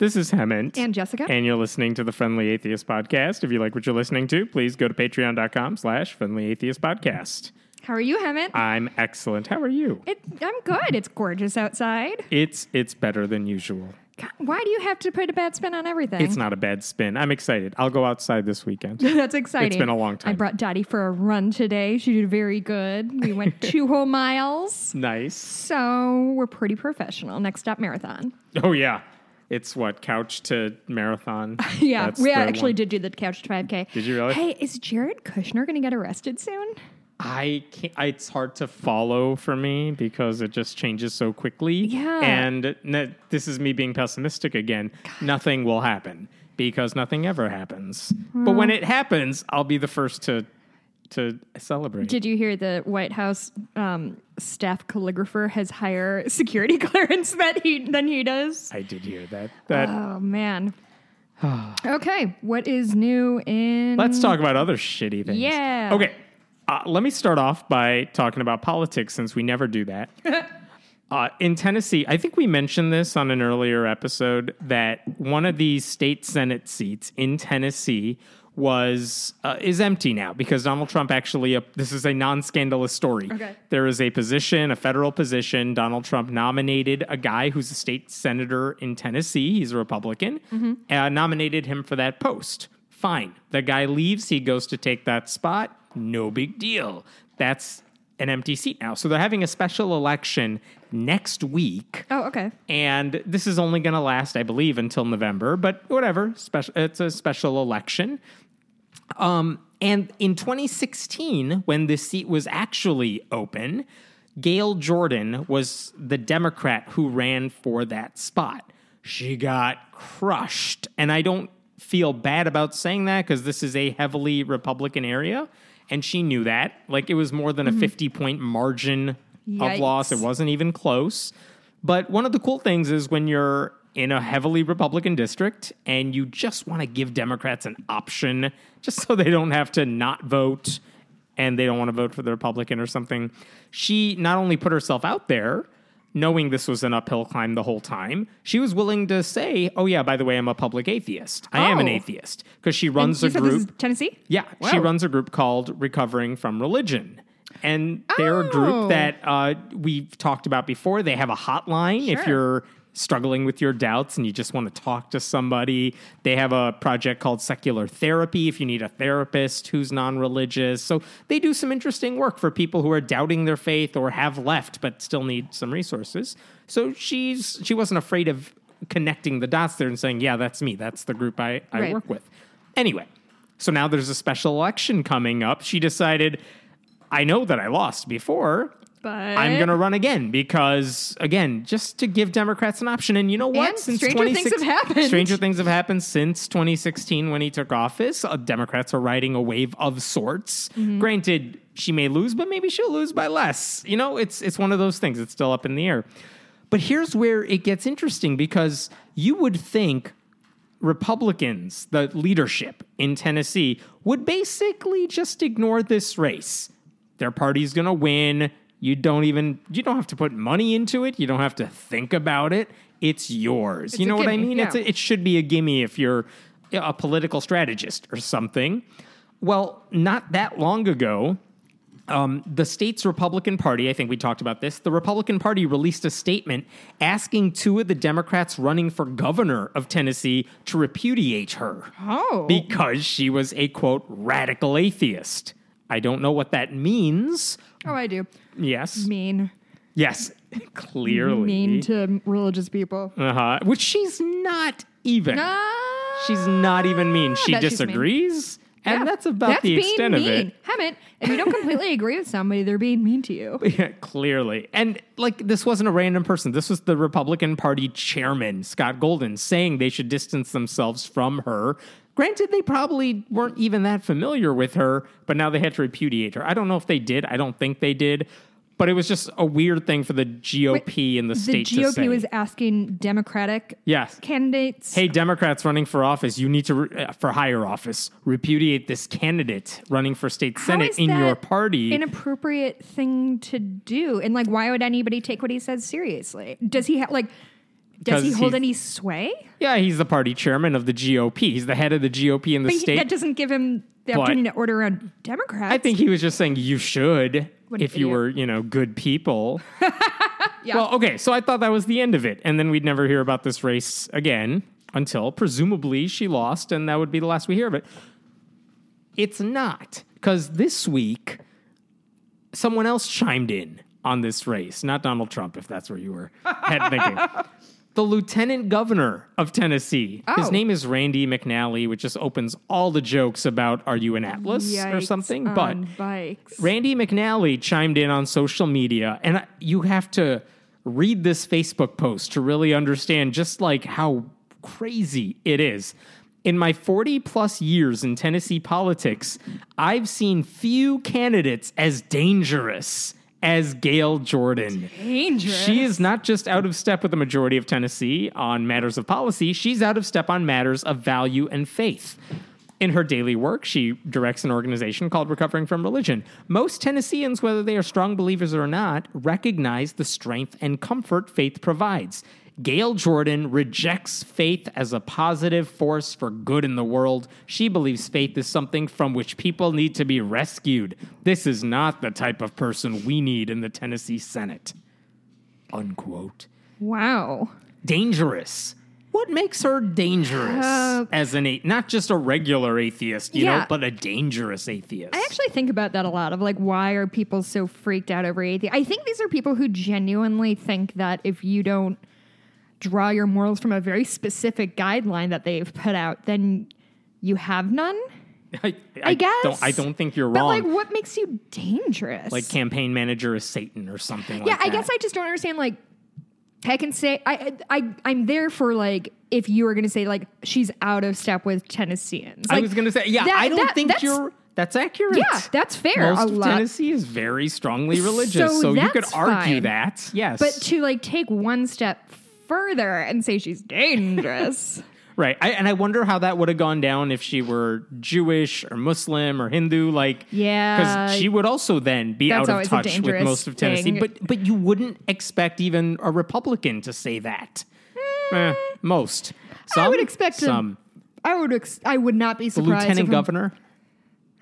This is Hemant. And Jessica. And you're listening to the Friendly Atheist Podcast. If you like what you're listening to, please go to patreon.com slash friendly atheist podcast. How are you, Hemant? I'm excellent. How are you? It, I'm good. It's gorgeous outside. It's it's better than usual. God, why do you have to put a bad spin on everything? It's not a bad spin. I'm excited. I'll go outside this weekend. That's exciting. It's been a long time. I brought Dottie for a run today. She did very good. We went two whole miles. nice. So we're pretty professional. Next stop, marathon. Oh yeah. It's what couch to marathon. Yeah, That's we actually one. did do the couch to 5K. Did you really? Hey, is Jared Kushner going to get arrested soon? I can't. I- It's hard to follow for me because it just changes so quickly. Yeah. And n- this is me being pessimistic again. Nothing will happen because nothing ever happens. But when it happens, I'll be the first to to celebrate. Did you hear the White House um, staff calligrapher has higher security clearance that he than he does? I did hear that. That. Oh man. okay, what is new in? Let's talk about other shitty things. Yeah. Okay. Uh, let me start off by talking about politics since we never do that. uh, in Tennessee, I think we mentioned this on an earlier episode that one of these state senate seats in Tennessee was uh, is empty now because Donald Trump actually uh, this is a non-scandalous story. Okay. There is a position, a federal position. Donald Trump nominated a guy who's a state senator in Tennessee. He's a Republican. Uh, nominated him for that post. Fine. The guy leaves. He goes to take that spot. No big deal. That's an empty seat now. So they're having a special election next week. Oh, okay. And this is only going to last, I believe, until November, but whatever. Special, it's a special election. Um, and in 2016, when this seat was actually open, Gayle Jordan was the Democrat who ran for that spot. She got crushed. And I don't feel bad about saying that because this is a heavily Republican area. And she knew that. Like it was more than a 50 point margin of loss. It wasn't even close. But one of the cool things is when you're in a heavily Republican district and you just want to give Democrats an option just so they don't have to not vote and they don't want to vote for the Republican or something. She not only put herself out there, knowing this was an uphill climb the whole time, she was willing to say, Oh, yeah, by the way, I'm a public atheist. I am an Oh. atheist because she runs a said this is group. Tennessee. Yeah, she runs a group called Recovering from Religion. And they're a Oh. group that uh, we've talked about before. They have a hotline if you're struggling with your doubts and you just want to talk to somebody. They have a project called Secular Therapy if you need a therapist who's non religious. So they do some interesting work for people who are doubting their faith or have left but still need some resources. So she's she wasn't afraid of connecting the dots there and saying, Yeah, that's me. That's the group I, I Right. work with. Anyway, so now there's a special election coming up. She decided, I know that I lost before. But I'm going to run again because, again, just to give Democrats an option. And you know what? And stranger things have happened. Stranger things have happened since 2016 when he took office. Uh, Democrats are riding a wave of sorts. Mm-hmm. Granted, she may lose, but maybe she'll lose by less. You know, it's it's one of those things. It's still up in the air. But here's where it gets interesting because you would think Republicans, the leadership in Tennessee, would basically just ignore this race. Their party's going to win. You don't even you don't have to put money into it. You don't have to think about it. It's yours. you know what I gimme, mean? It's a, it should be a gimme if you're a political strategist or something. Well, not that long ago, um, the state's Republican Party, I think we talked about this, the Republican Party released a statement asking two of the Democrats running for governor of Tennessee to repudiate her Oh. because she was a quote radical atheist. I don't know what that means. Oh, I do. Yes. Mean. Yes. Clearly. Mean to religious people. uh-huh. Which she's not even. She's not even mean. She she's mean. disagrees. And Yeah. that's about the being extent of mean. it. Hemant, if you don't completely agree with somebody, they're being mean to you. Yeah, clearly. And like this wasn't a random person. This was the Republican Party chairman, Scott Golden, saying they should distance themselves from her. Granted, they probably weren't even that familiar with her, but now they had to repudiate her. I don't know if they did. I don't think they did. But it was just a weird thing for the GOP in the, The state to GOP say. was asking Democratic yes. candidates. Hey, Democrats running for office, you need to, re- uh, for higher office, repudiate this candidate running for state How senate in your party. An appropriate thing to do, and like, why would anybody take what he says seriously? Does he have like? Does he hold any sway? yeah, he's the party chairman of the GOP. He's the head of the GOP in the But he, state. that doesn't give him the But- opportunity to order around Democrats. I think he was just saying you should if you were, you know, good people. Yeah. Well, okay, so I thought that was the end of it. And then we'd never hear about this race again until presumably she lost, and that would be the last we hear of it. It's not, because this week someone else chimed in on this race, not Donald Trump, if that's where you were head thinking. The lieutenant governor of Tennessee. His Oh. name is Randy McNally, which just opens all the jokes about are you an Atlas or something? on but bikes. Randy McNally chimed in on social media, and I- you have to read this Facebook post to really understand just like how crazy it is. In my 40 plus years in Tennessee politics, I've seen few candidates as dangerous as Gayle Jordan. Dangerous. She is not just out of step with the majority of Tennessee on matters of policy, she's out of step on matters of value and faith. In her daily work, she directs an organization called Recovering from Religion. Most Tennesseans, whether they are strong believers or not, recognize the strength and comfort faith provides. Gayle Jordan rejects faith as a positive force for good in the world. She believes faith is something from which people need to be rescued. This is not the type of person we need in the Tennessee Senate. Unquote. wow. Dangerous. What makes her dangerous Uh, as an a- not just a regular atheist, you know, but a dangerous atheist? I actually think about that a lot of like why are people so freaked out over atheism? I think these are people who genuinely think that if you don't draw your morals from a very specific guideline that they've put out, then you have none. I, I, guess. Don't, I don't think you're wrong. But like, what makes you dangerous? like campaign manager is Satan or something yeah, like I that. guess I just don't understand. Like, I can say I I I'm there for like if you were going to say like she's out of step with Tennesseans. I was going to say, yeah, that- I don't that- think that's- you're. That's accurate. Yeah, that's fair. Most A of lot- Tennessee is very strongly religious, So so, you could argue fine. that. Yes, But to like take one step further and say she's dangerous. right. I, and I wonder how that would have gone down if she were Jewish or Muslim or Hindu. Like, Yeah. because she would also then be out of touch with most of Tennessee. thing. But but you wouldn't expect even a Republican to say that. Eh, most. Some, I would expect a- some. I would ex- I would not be surprised. The lieutenant governor.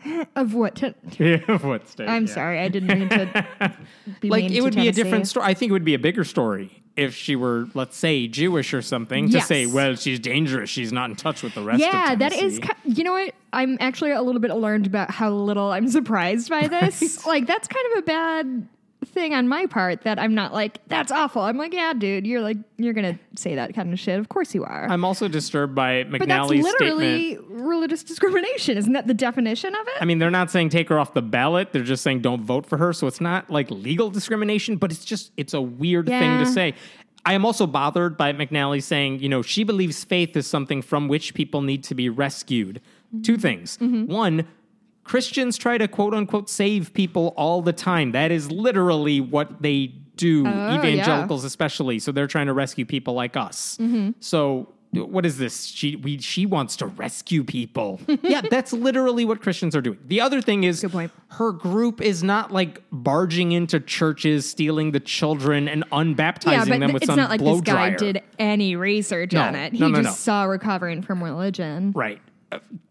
of what ten- Yeah, what state? I'm yeah. sorry, I didn't mean to be like it would be a different story. I think it would be a bigger story if she were, let's say, Jewish or something. To Yes. say, well, she's dangerous. She's not in touch with the rest. Yeah, of that is. You know what? I'm actually a little bit alarmed about how little I'm surprised by this. Like that's kind of a bad thing on my part that I'm not like that's awful. I'm like, yeah, dude, you're like you're gonna say that kind of shit. Of course you are. I'm also disturbed by but that's McNally's literally statement. religious discrimination. Isn't that the definition of it? I mean, they're not saying take her off the ballot. They're just saying don't vote for her. So it's not like legal discrimination, but it's just it's a weird thing to say. I am also bothered by McNally saying, you know, she believes faith is something from which people need to be rescued. Two Mm-hmm. things. One, Christians try to quote unquote save people all the time. That is literally what they do, Oh, yeah. evangelicals especially. So they're trying to rescue people like us. Mm-hmm. So what is this? She we she wants to rescue people. yeah, that's literally what Christians are doing. The other thing is her group is not like barging into churches, stealing the children and unbaptizing yeah, them th- with it's some not like blow this guy dryer. did any research No, on it. He no, no, just saw recovering from religion. Right.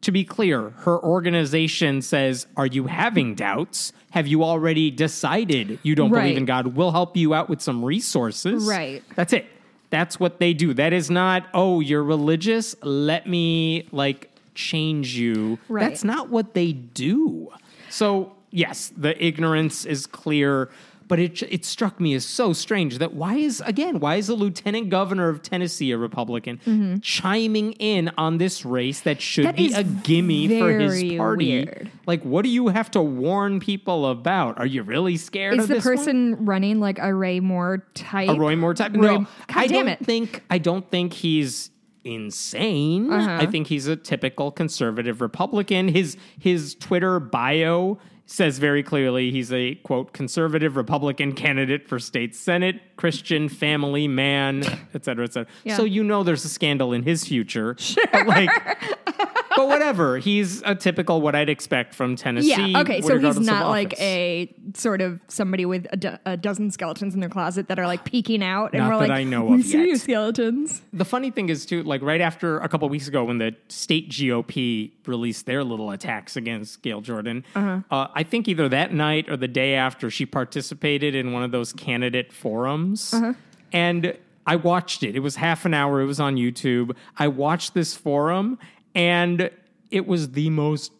To be clear, her organization says, Are you having doubts? Have you already decided you don't Right. believe in God? We'll help you out with some resources. Right. That's it. That's what they do. That is not, oh, you're religious. Let me like change you. Right. That's not what they do. So, yes, the ignorance is clear. But it it struck me as so strange that why is again why is the lieutenant governor of Tennessee a Republican chiming in on this race that should Mm-hmm. That be a gimme for his party? weird. Like, what do you have to warn people about? Are you really scared Is of the this one? person running like a Ray Moore type? a Roy Moore type. Roy- no, I don't it. think I don't think he's insane. Uh-huh. I think he's a typical conservative Republican. His his Twitter bio says very clearly he's a quote conservative Republican candidate for state senate, Christian family man, et cetera, et cetera. Yeah. So you know there's a scandal in his future. Sure. But like but whatever. He's a typical what I'd expect from Tennessee. Yeah. Okay. So he's not like a sort of somebody with a, do- a dozen skeletons in their closet that are like peeking out, and Not we're that like, I know we of see yet." you skeletons. The funny thing is too, like right after a couple weeks ago when the state GOP released their little attacks against Gayle Jordan, Uh-huh. uh, I think either that night or the day after she participated in one of those candidate forums, Uh-huh. and I watched it. It was half an hour. It was on YouTube. I watched this forum, and it was the most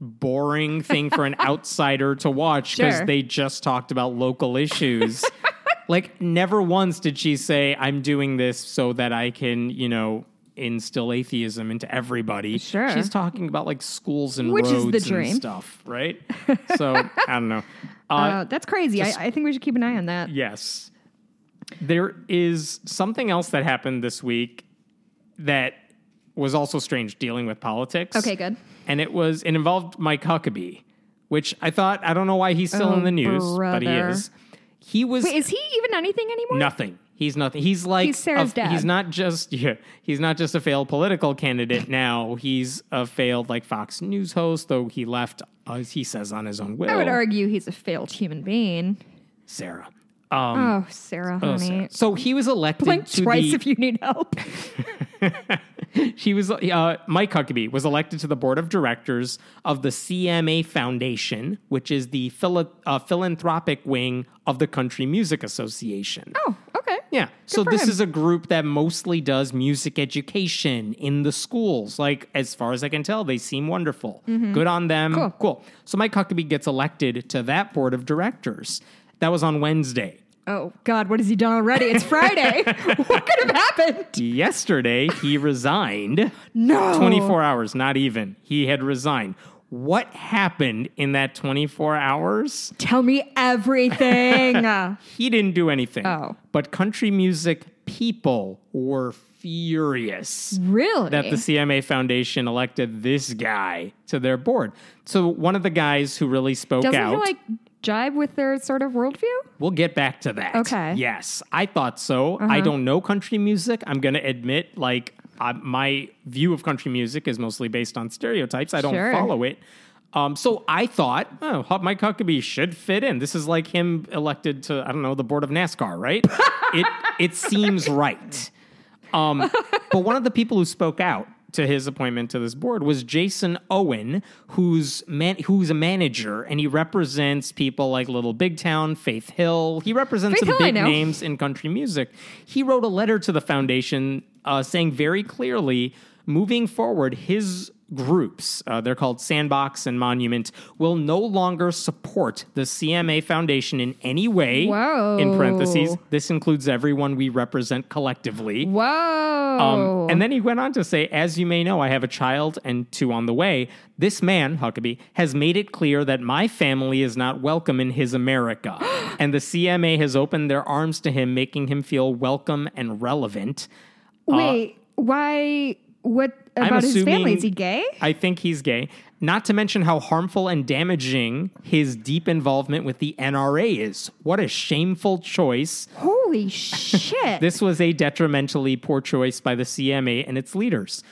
boring thing for an outsider to watch because Sure. they just talked about local issues. like never once did she say i'm doing this so that i can you know instill atheism into everybody Sure. she's talking about like schools and Which is roads the dream. and stuff right so i don't know uh, Uh, that's crazy. just- I, I think we should keep an eye on that. yes there is something else that happened this week that was also strange dealing with politics Okay, good. and it was it involved mike huckabee which i thought i don't know why he's still Oh, in the news but he is he was Wait, is he even anything anymore? Nothing. He's nothing. He's like He's Sarah's a- dad. He's not just yeah, he's not just a failed political candidate now. He's a failed like Fox News host, though he left as he says on his own will. I would argue he's a failed human being. Sarah. Um, Oh, Sarah, oh, honey. Sarah. So he was elected Blink to twice the, if you need help. he was uh, Mike Huckabee was elected to the board of directors of the CMA Foundation, which is the phila- uh, philanthropic wing of the Country Music Association. oh, okay. Yeah. so this him. is a group that mostly does music education in the schools. Like, as far as I can tell, they seem wonderful. Good on them. Mm-hmm. Cool. Cool. So Mike Huckabee gets elected to that board of directors. That was on Wednesday. Oh God, what has he done already? It's Friday. what could have happened? Yesterday, he resigned. No. 24 hours, not even. He had resigned. What happened in that 24 hours? Tell me everything. He didn't do anything. Oh. But country music people were furious. really? that the CMA Foundation elected this guy to their board. So one of the guys who really spoke Doesn't out. he like jibe with their sort of worldview? we'll get back to that. Okay. Uh-huh. Yes, I thought so. I don't know country music. I'm going to admit, like uh, my view of country music is mostly based on stereotypes. I don't Sure. follow it. Um, so I thought, oh, Mike Huckabee should fit in. This is like him elected to, I don't know, the board of NASCAR, right? it it seems right. Um, but one of the people who spoke out to his appointment to this board was Jason Owen, who's man, who's a manager, and he represents people like Little Big Town, Faith Hill. He represents Faith some Hill, big names in country music. He wrote a letter to the foundation uh, saying very clearly, moving forward, his groups, uh, they're called Sandbox and Monument, will no longer support the CMA Foundation in any way. Whoa. In parentheses, this includes everyone we represent collectively. Whoa. Um, and then he went on to say, as you may know, I have a child and two on the way. This man, Huckabee, has made it clear that my family is not welcome in his America. and the CMA has opened their arms to him, making him feel welcome and relevant. Wait, why? What about his family? Is he gay? I think he's gay. Not to mention how harmful and damaging his deep involvement with the NRA is. What a shameful choice. Holy shit! This was a detrimentally poor choice by the CMA and its leaders.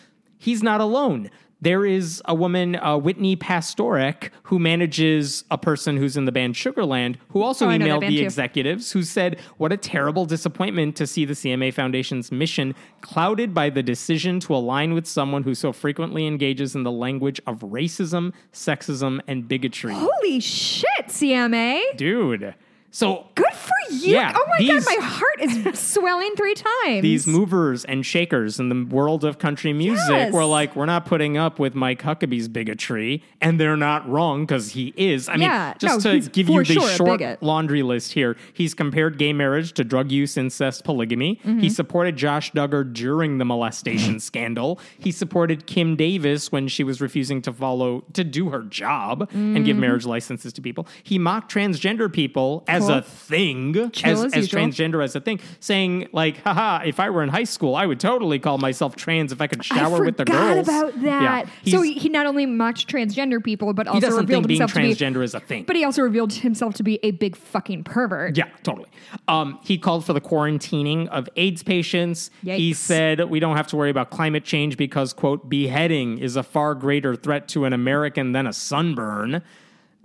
He's not alone. There is a woman, uh, Whitney Pastorek, who manages a person who's in the band Sugarland, who also Oh, I know that emailed the too. executives, who said, What a terrible disappointment to see the CMA Foundation's mission clouded by the decision to align with someone who so frequently engages in the language of racism, sexism, and bigotry. Holy shit, CMA! Dude. So Good for you. Yeah, oh my these- god, my heart is swelling three times. These movers and shakers in the world of country music Yes. were like, we're not putting up with Mike Huckabee's bigotry, and they're not wrong because he is. I Yeah, mean, just no, to give you the sure short laundry list here, he's compared gay marriage to drug use, incest, polygamy. Mm-hmm. He supported Josh Duggar during the molestation scandal. He supported Kim Davis when she was refusing to follow to do her job and Mm-hmm. give marriage licenses to people. He mocked transgender people as Cool. a thing, As, as as usual. transgender as a thing, saying like, haha, if I were in high school, I would totally call myself trans if I could shower I with the girls. about that. Yeah, so he, he not only mocked transgender people, but also revealed himself to be. transgender is a thing. But he also revealed himself to be a big fucking pervert. Yeah, totally. Um, he called for the quarantining of AIDS patients. He said we don't have to worry about climate change because, quote, beheading is a far greater threat to an American than a sunburn.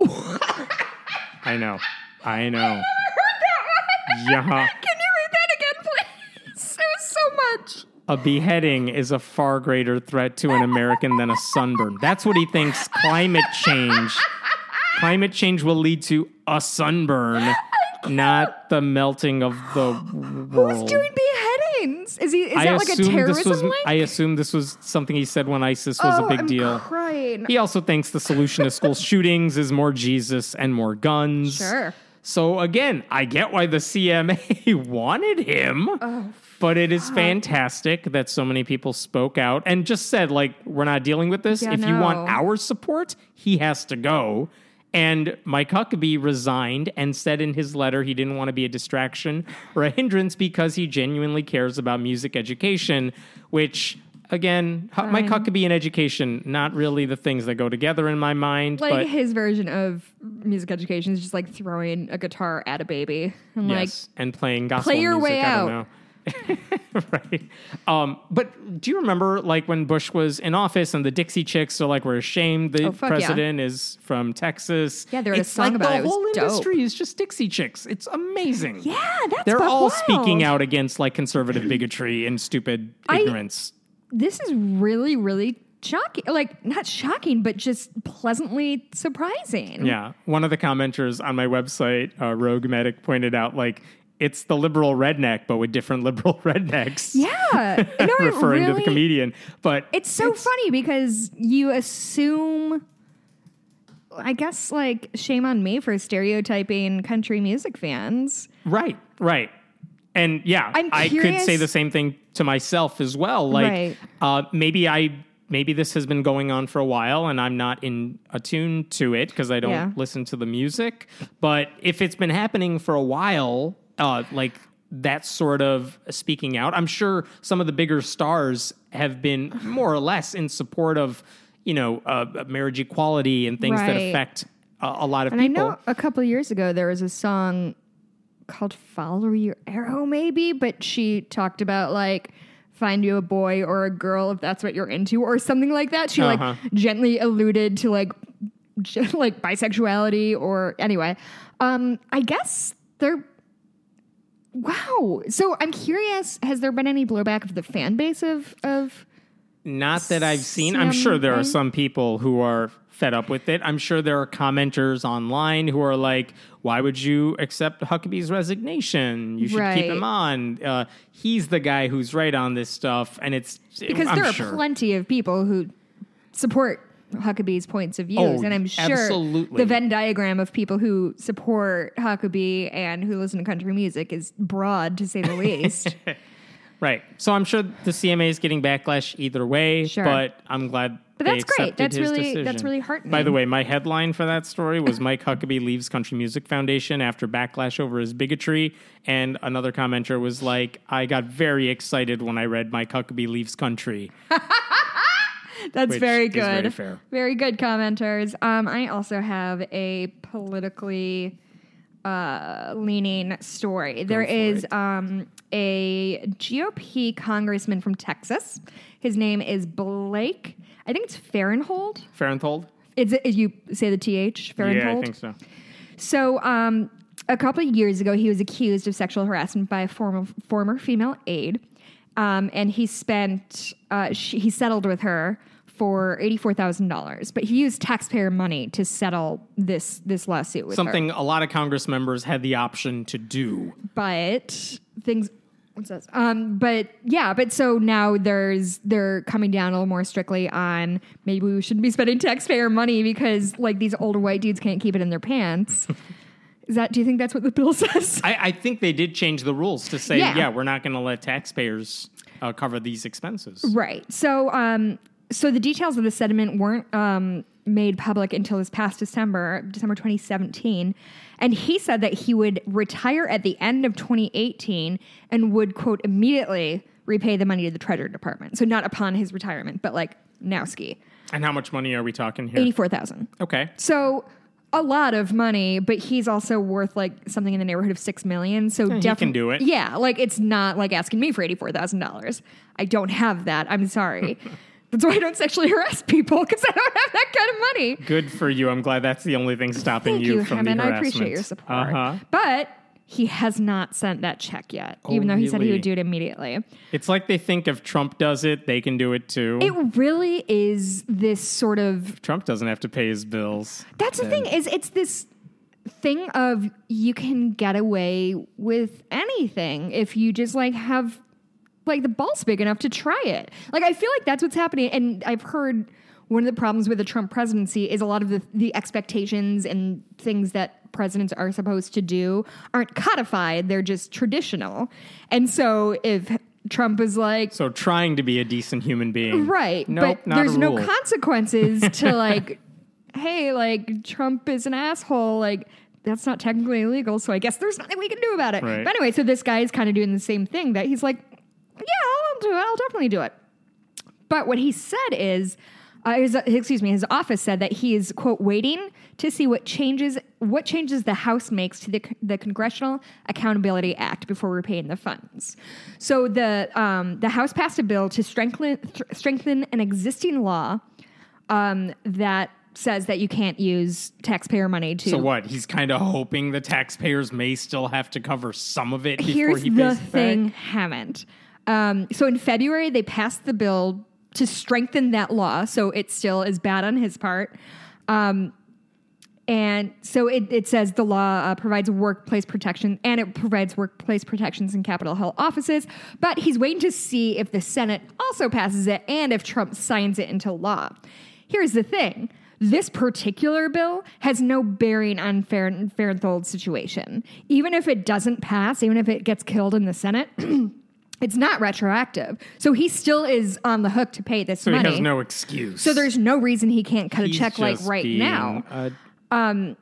I know. I know. Yeah. Can you read that again, please? It was so much. A beheading is a far greater threat to an American than a sunburn. That's what he thinks climate change. Climate change will lead to a sunburn, not the melting of the world. Who's doing beheadings? Is he? Is I that like a terrorism was link? I assume this was something he said when ISIS was oh, a big I'm deal. Crying. He also thinks the solution to school shootings is more Jesus and more guns. Sure. So again, I get why the CMA wanted him. Oh, but it is oh, fantastic that so many people spoke out and just said, like, we're not dealing with this. Yeah, if you want our support, he has to go. And Mike Huckabee resigned and said in his letter he didn't want to be a distraction or a hindrance because he genuinely cares about music education, which, again, Hu- Mike Fine. Huckabee and education, not really the things that go together in my mind. Like but his version of music education is just like throwing a guitar at a baby. I'm yes, and playing gospel play your music, way I don't out. know. right. Um, but do you remember like when Bush was in office and the Dixie Chicks are like we're ashamed the Oh, fuck yeah. president is from Texas. Yeah, they wrote a song like about the it. Was whole dope. industry is just Dixie Chicks. It's amazing. like, yeah, that's They're all wild. speaking out against like conservative bigotry and stupid I- ignorance. This is really, really shocking. Like not shocking, but just pleasantly surprising. Yeah. One of the commenters on my website, uh, Rogue Medic, pointed out like it's the liberal redneck, but with different liberal rednecks. Yeah. No, referring to the comedian. But It's so funny because you assume. I guess like shame on me for stereotyping country music fans. Right, right. And yeah, I'm I could say the same thing to myself as well. Like Right. uh, maybe I maybe this has been going on for a while and I'm not in attuned to it because I don't Yeah. listen to the music. But if it's been happening for a while, uh, like that sort of speaking out, I'm sure some of the bigger stars have been more or less in support of, you know, uh, marriage equality and things that affect uh, a lot of people. And I know a couple of years ago there was a song called Follow Your Arrow, maybe, but she talked about like find you a boy or a girl if that's what you're into or something like that. She Uh-huh. like gently alluded to like like bisexuality or anyway. Um I guess they're Wow. So I'm curious, has there been any blowback of the fan base of of Not that I've seen. I'm sure there are some people who are fed up with it. I'm sure there are commenters online who are like, "Why would you accept Huckabee's resignation? You should keep Right. him on. Uh, he's the guy who's right on this stuff." And it's because I'm there are sure. plenty of people who support Huckabee's points of views, Oh, and I'm sure absolutely. the Venn diagram of people who support Huckabee and who listen to country music is broad, to say the least. Right. So I'm sure the CMA is getting backlash either way, Sure. but I'm glad. But that's great. That's really- decision. that's really heartening. By the way, my headline for that story was Mike Huckabee leaves Country Music Foundation after backlash over his bigotry, and another commenter was like, "I got very excited when I read Mike Huckabee leaves country." That's Which very is very fair. Very good commenters. Um, I also have a politically uh, leaning story. There for is um, a GOP congressman from Texas. His name is Blake. I think it's Farrenhold. Farenthold? Is it? You say the th Farrenhold? Yeah, I think so. So, um, a couple of years ago, he was accused of sexual harassment by a former former female aide, um, and he spent uh, she, he settled with her for eighty-four thousand dollars, but he used taxpayer money to settle this this lawsuit with her. Something a lot of Congress members had the option to do. but things what's this? Um, but yeah, but so now there's they're coming down a little more strictly on maybe we shouldn't be spending taxpayer money because like these older white dudes can't keep it in their pants. Is that? Do you think that's what the bill says? I, I think they did change the rules to say, Yeah. yeah, we're not going to let taxpayers uh, cover these expenses. Right. So, um, so the details of the settlement weren't um, made public until this past December, December 2017, and he said that he would retire at the end of 2018 and would quote immediately repay the money to the Treasury Department. So not upon his retirement, but like now ski, And how much money are we talking here? eighty-four thousand. Okay. So. A lot of money, but he's also worth like something in the neighborhood of six million. So he defi- can do it. Yeah, like it's not like asking me for eighty four thousand dollars. I don't have that. I'm sorry. That's why I don't sexually harass people because I don't have that kind of money. Good for you. I'm glad that's the only thing stopping Thank you, you, from Hemant. the I appreciate your support. Uh-huh. But he has not sent that check yet, Oh, even though he said he would do it immediately. It's like they think if Trump does it, they can do it too. It really is this sort of Trump doesn't have to pay his bills. That's the thing is it's this thing of you can get away with anything if you just like have like the balls big enough to try it. Like I feel like that's what's happening and I've heard one of the problems with the Trump presidency is a lot of the, the expectations and things that presidents are supposed to do aren't codified, they're just traditional. And so if Trump is like So trying to be a decent human being. Right. Nope, but there's no consequences to like, hey, like Trump is an asshole. Like, that's not technically illegal. So I guess there's nothing we can do about it. Right. But anyway, so this guy is kind of doing the same thing that he's like, yeah, I'll do it. I'll definitely do it. But what he said is, uh, his, excuse me, his office said that he is quote waiting to see what changes what changes the House makes to the the Congressional Accountability Act before repaying the funds. So the um, the House passed a bill to strengthen th- strengthen an existing law um, that says that you can't use taxpayer money to So what? He's kind of hoping the taxpayers may still have to cover some of it before here's he the thing back. haven't um, so in february they passed the bill to strengthen that law so it still is bad on his part um, and so it, it says the law uh, provides workplace protection and it provides workplace protections in Capitol Hill offices. But he's waiting to see if the Senate also passes it and if Trump signs it into law. Here's the thing this particular bill has no bearing on Farenthold's situation. Even if it doesn't pass, even if it gets killed in the Senate, it's not retroactive. So he still is on the hook to pay this So money. he has no excuse. so there's no reason he can't cut He's a check like right now a-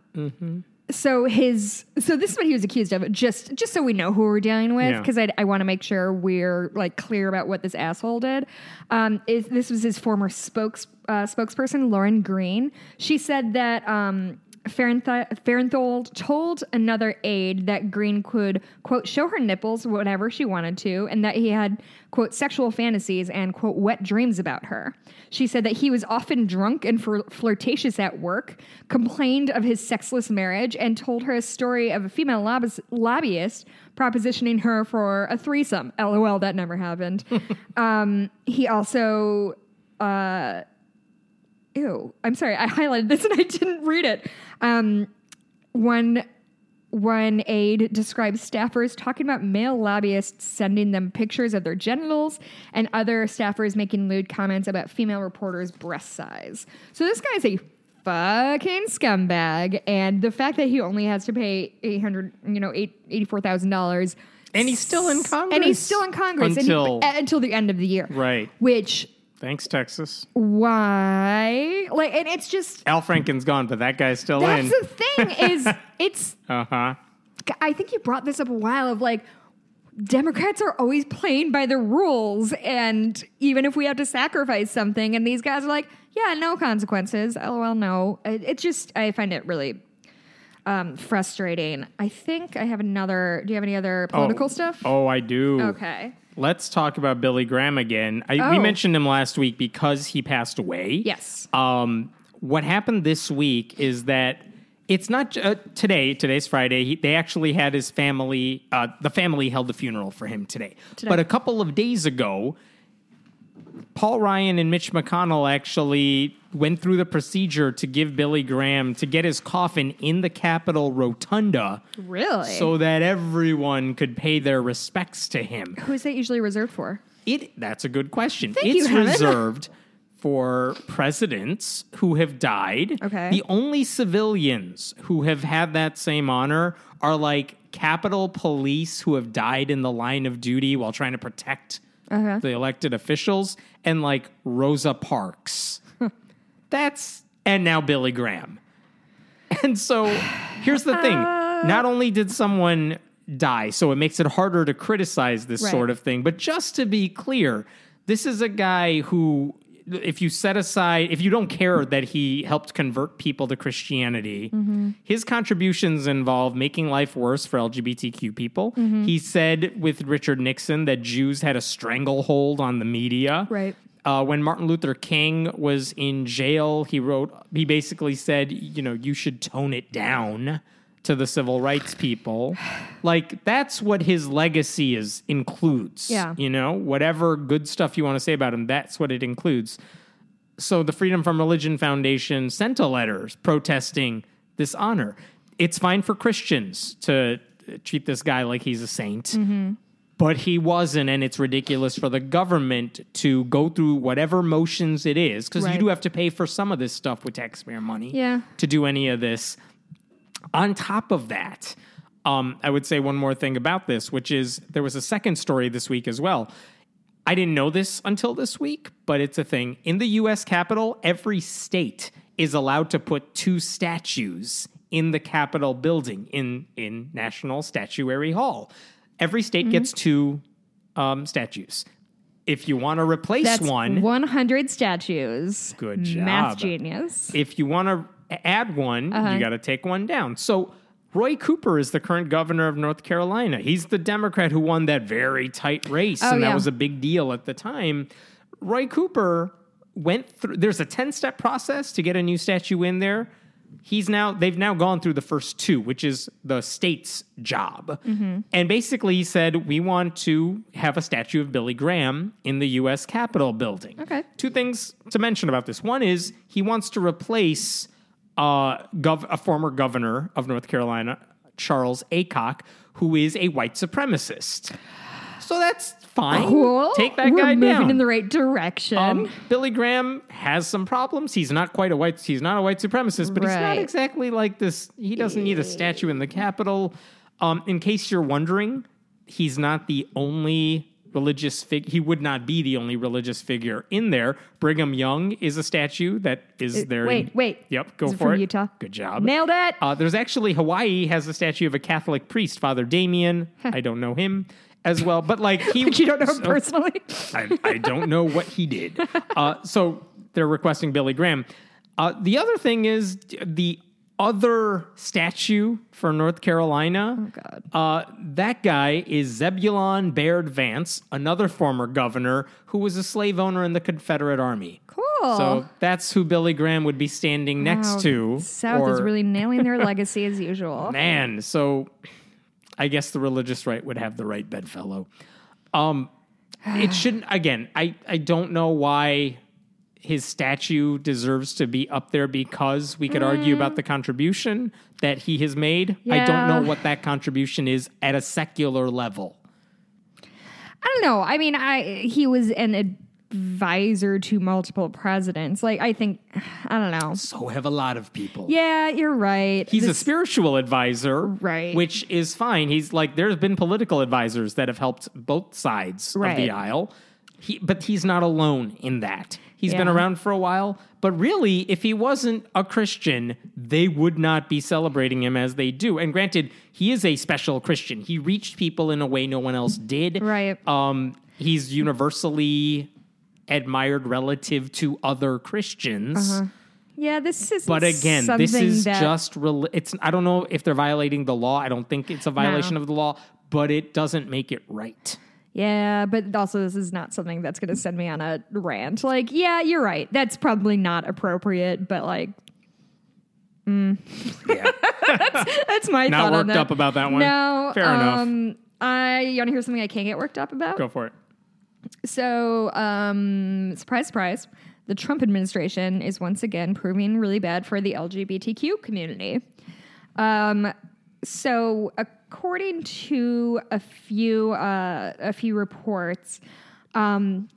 so his so this is what he was accused of just just so we know who we're dealing with Yeah. because I, I want to make sure we're like clear about what this asshole did um is this was his former spokes uh, spokesperson lauren green she said that um Farenthold told another aide that Green could, quote, show her nipples whatever she wanted to, and that he had, quote, sexual fantasies and, quote, wet dreams about her. She said that he was often drunk and flir- flirtatious at work, complained of his sexless marriage, and told her a story of a female lobbyist, lobbyist propositioning her for a threesome. LOL, that never happened. um, he also ew i'm sorry i highlighted this and i didn't read it um, one one aide describes staffers talking about male lobbyists sending them pictures of their genitals and other staffers making lewd comments about female reporters breast size so this guy's a fucking scumbag and the fact that he only has to pay 800 you know eight- $84000 and he's still in Congress. and he's still in congress and he- Until- until the end of the year Right. which Thanks, Texas. why like and it's just Al Franken's gone, but that guy's still that's in. the thing is it's Uh huh. i think you brought this up a while of like democrats are always playing by the rules and even if we have to sacrifice something and these guys are like yeah no consequences lol no it, it just i find it really um, frustrating i think i have another do you have any other political oh. stuff Oh, I do. okay Let's talk about Billy Graham again. I, We Oh. mentioned him last week because he passed away. yes Um, what happened this week is that it's not uh, today. Today's Friday. He, they actually had his family. Uh, the family held the funeral for him today. Today. But a couple of days ago, Paul Ryan and Mitch McConnell actually went through the procedure to give Billy Graham to get his coffin in the Capitol rotunda Really? so that everyone could pay their respects to him. who is that usually reserved for? It that's a good question. Thank it's Helen. reserved for presidents who have died. Okay. The only civilians who have had that same honor are like Capitol Police who have died in the line of duty while trying to protect Uh-huh. the elected officials, and like Rosa Parks. That's and now Billy Graham. And so here's the thing. Not only did someone die, so it makes it harder to criticize this Right. sort of thing, but just to be clear, this is a guy who if you set aside if you don't care that he helped convert people to Christianity, Mm-hmm. his contributions involve making life worse for LGBTQ people. Mm-hmm. He said with Richard Nixon that Jews had a stranglehold on the media. Right. Uh, when Martin Luther King was in jail, he wrote, he basically said, you know, you should tone it down to the civil rights people. Like, that's what his legacy is, includes. Yeah. You know, whatever good stuff you want to say about him, that's what it includes. So the Freedom from Religion Foundation sent a letter protesting this honor. It's fine for Christians to treat this guy like he's a saint Mm-hmm. but he wasn't and it's ridiculous for the government to go through whatever motions it is because you do have to pay for some of this stuff with taxpayer money Yeah. to do any of this on top of that um, i would say one more thing about this which is there was a second story this week as well i didn't know this until this week but it's a thing in the us capitol every state is allowed to put two statues in the capitol building in in national statuary hall every state Mm-hmm. gets two um, statues if you want to replace That's one 100 statues. Good job. Math genius. if you want to add one, Uh-huh. you got to take one down. So Roy Cooper is the current governor of North Carolina. He's the Democrat who won that very tight race, Oh, and that was a big deal at the time. Roy Cooper went through. There's a ten step process to get a new statue in there. He's now they've now gone through the first two, which is the state's job. Mm-hmm. And basically he said we want to have a statue of Billy Graham in the US Capitol building. Okay. Two things to mention about this. One is he wants to replace uh, gov- a former governor of North Carolina, Charles Aycock, who is a white supremacist. So that's fine. Cool. Take that We're guy moving down. in the right direction. Um, Billy Graham has some problems. He's not quite a white. He's not a white supremacist, but he's not exactly like this. He doesn't need a statue in the Capitol. Um, in case you're wondering, he's not the only religious figure. He would not be the only religious figure in there. Brigham Young is a statue that is there. Uh, wait, in- wait. Yep, go Is it for from it. Utah? Good job. Nailed it. Uh, there's actually Hawaii has a statue of a Catholic priest, Father Damien. I don't know him as well, but like he, you don't know him personally. I, I don't know what he did. Uh, so they're requesting Billy Graham. Uh, the other thing is the other statue for North Carolina. Oh, God. Uh, that guy is Zebulon Baird Vance, another former governor who was a slave owner in the Confederate Army. Cool. So that's who Billy Graham would be standing next Wow. to. South is really nailing their legacy as usual. Man, so I guess the religious right would have the right bedfellow. Um, it shouldn't. Again, I I don't know why his statue deserves to be up there because we could argue about mm. the contribution that he has made. I don't know what that contribution is at a secular level. I don't know. I mean, I he was an advisor to multiple presidents. Like, I think, I don't know. So have a lot of people. Yeah, you're right. He's a spiritual advisor, Right. Which is fine. He's like there's been political advisors that have helped both sides of the aisle. He, but he's not alone in that. He's been around for a while. But really, if he wasn't a Christian, they would not be celebrating him as they do. And granted, he is a special Christian. He reached people in a way no one else did. Right. Um, he's universally admired relative to other Christians. Yeah, this is. But again, this is that, just rel- it's I don't know if they're violating the law. I don't think it's a violation No. of the law, but it doesn't make it right. Yeah, but also this is not something that's going to send me on a rant. Like, yeah, you're right. That's probably not appropriate, but like, Yeah. that's that's, my Not thought on worked up about that one. No, Fair enough. um, I you want to hear something I can't get worked up about? Go for it. so, um, surprise, surprise, the Trump administration is once again proving really bad for the LGBTQ community. Um, so, according to a few uh, a few reports, um,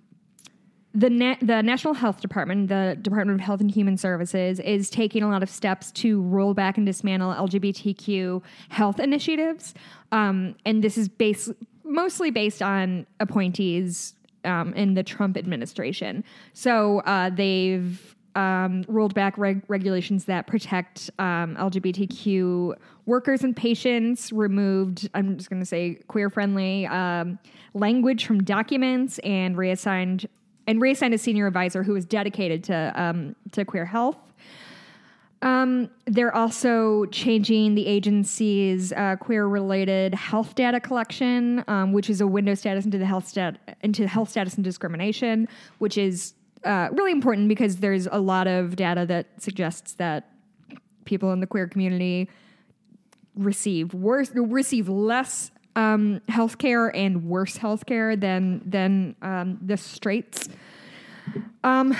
the Na- the National Health Department, the Department of Health and Human Services, is taking a lot of steps to roll back and dismantle LGBTQ health initiatives, um, and this is based mostly based on appointees um, in the Trump administration. So uh, they've um, rolled back reg- regulations that protect um, LGBTQ workers and patients, removed, I'm just going to say, queer friendly um, language from documents, and reassigned and reassigned a senior advisor who was dedicated to um, to queer health. Um, they're also changing the agency's uh, queer-related health data collection, um, which is a window status into the health stat into health status and discrimination, which is uh, really important because there's a lot of data that suggests that people in the queer community receive worse receive less um, health care and worse health care than than um, the straights. Um,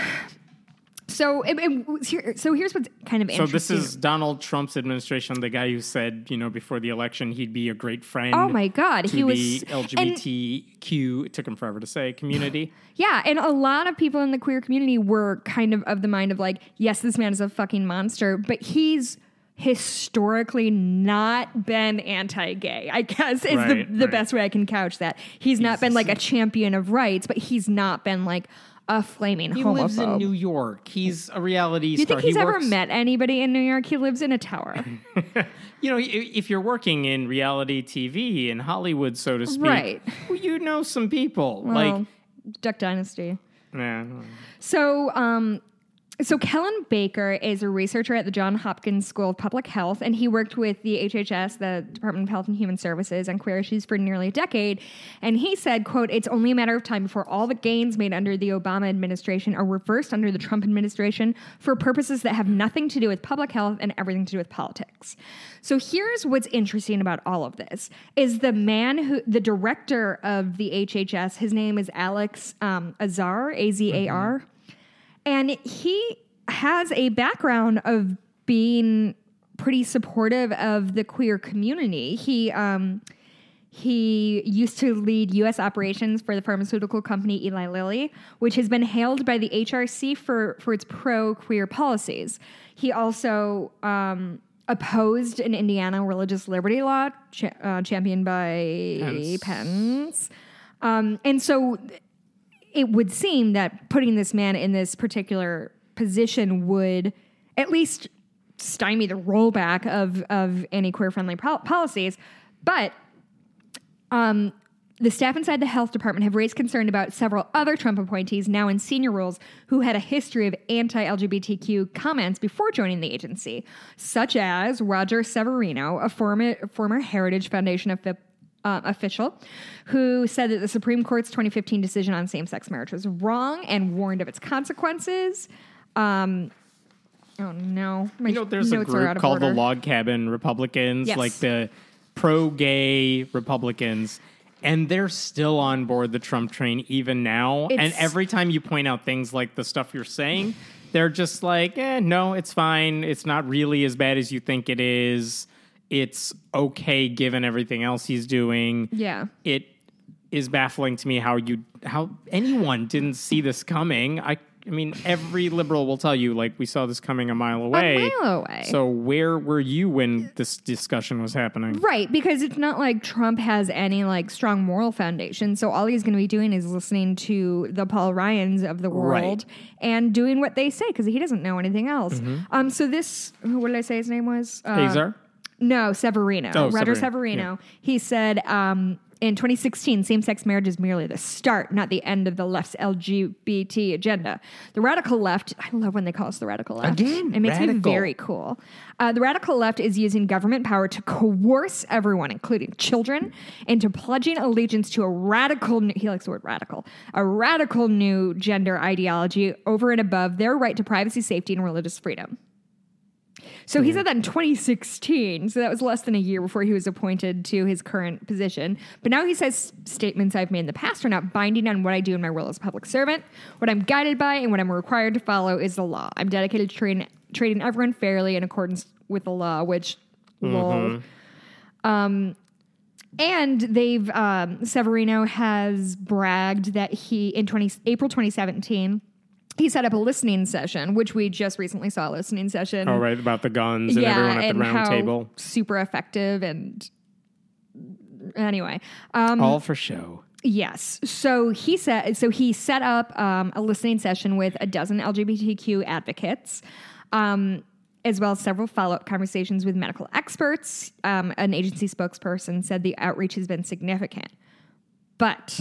so it, it, here, so here's what's kind of So interesting. So this is Donald Trump's administration, the guy who said, you know, before the election he'd be a great friend. Oh my God, he was- the LGBTQ. It took him forever to say community. Yeah, and a lot of people in the queer community were kind of of the mind of like, yes, this man is a fucking monster, but he's historically not been anti-gay. I guess is Right, the the right. best way I can couch that. He's, not been like a champion of rights, but he's not been like a flaming He homophobe. lives in New York. He's a reality Do you star. think he's he ever works, met anybody in New York? He lives in a tower. You know, i- if you're working in reality TV in Hollywood, so to speak, Right. well, you know some people. Well, like, Duck Dynasty. nah, So, um, so Kellen Baker is a researcher at the John Hopkins School of Public Health, and he worked with the HHS, the Department of Health and Human Services, on queer issues for nearly a decade. And he said, "quote It's only a matter of time before all the gains made under the Obama administration are reversed under the Trump administration for purposes that have nothing to do with public health and everything to do with politics." So here's what's interesting about all of this: is the man who, the director of the HHS, his name is Alex um, Azar, A Z A R. And he has a background of being pretty supportive of the queer community. He um, he used to lead U.S. operations for the pharmaceutical company Eli Lilly, which has been hailed by the HRC for for its pro queer policies. He also um, opposed an Indiana religious liberty law cha- uh, championed by Pence. Pence. Um, and so it would seem that putting this man in this particular position would at least stymie the rollback of of any queer friendly pol- policies. But um, the staff inside the health department have raised concern about several other Trump appointees now in senior roles who had a history of anti LGBTQ comments before joining the agency, such as Roger Severino, a former, former Heritage Foundation uh, official, who said that the Supreme Court's 2015 decision on same sex marriage was wrong and warned of its consequences. Um, oh no, my You know, there's a notes are out group called the. Log Cabin Republicans, Yes. like the pro-gay Republicans, and they're still on board the Trump train even now. and every time you point out things like the stuff you're saying, they're just like, "Eh, no, it's fine. It's not really as bad as you think it is. It's okay given everything else he's doing." Yeah. it is baffling to me how you how anyone didn't see this coming. I I mean, every liberal will tell you like we saw this coming a mile away. A mile away. So where were you when this discussion was happening? Right, because it's not like Trump has any like strong moral foundation. So all he's going to be doing is listening to the Paul Ryans of the world and doing what they say because he doesn't know anything else. Mm-hmm. Um, so this, what did I say his name was? Uh, Hazar? No, Severino. Oh, Roger Severino, Severino. He said um, in 2016, same sex marriage is merely the start, not the end of the left's LGBT agenda. The radical left, I love when they call us the radical left. Again, it makes me very cool. Uh, the radical left is using government power to coerce everyone, including children, into pledging allegiance to a radical, new, he likes the word radical, a radical new gender ideology over and above their right to privacy, safety, and religious freedom. So he said that in 2016. So that was less than a year before he was appointed to his current position. But now he says statements I've made in the past are not binding on what I do in my role as a public servant. What I'm guided by and what I'm required to follow is the law. I'm dedicated to treating, treating everyone fairly in accordance with the law, which, lol. Um, and they've um, Severino has bragged that he in 20 April 2017 he set up a listening session, which we just recently saw a listening session. Oh, right, about the guns and everyone at the round how table. super effective and anyway. Um, All for show. Yes. So he said. So he set up um, a listening session with a dozen LGBTQ advocates, um, as well as several follow-up conversations with medical experts. Um, an agency spokesperson said the outreach has been significant, but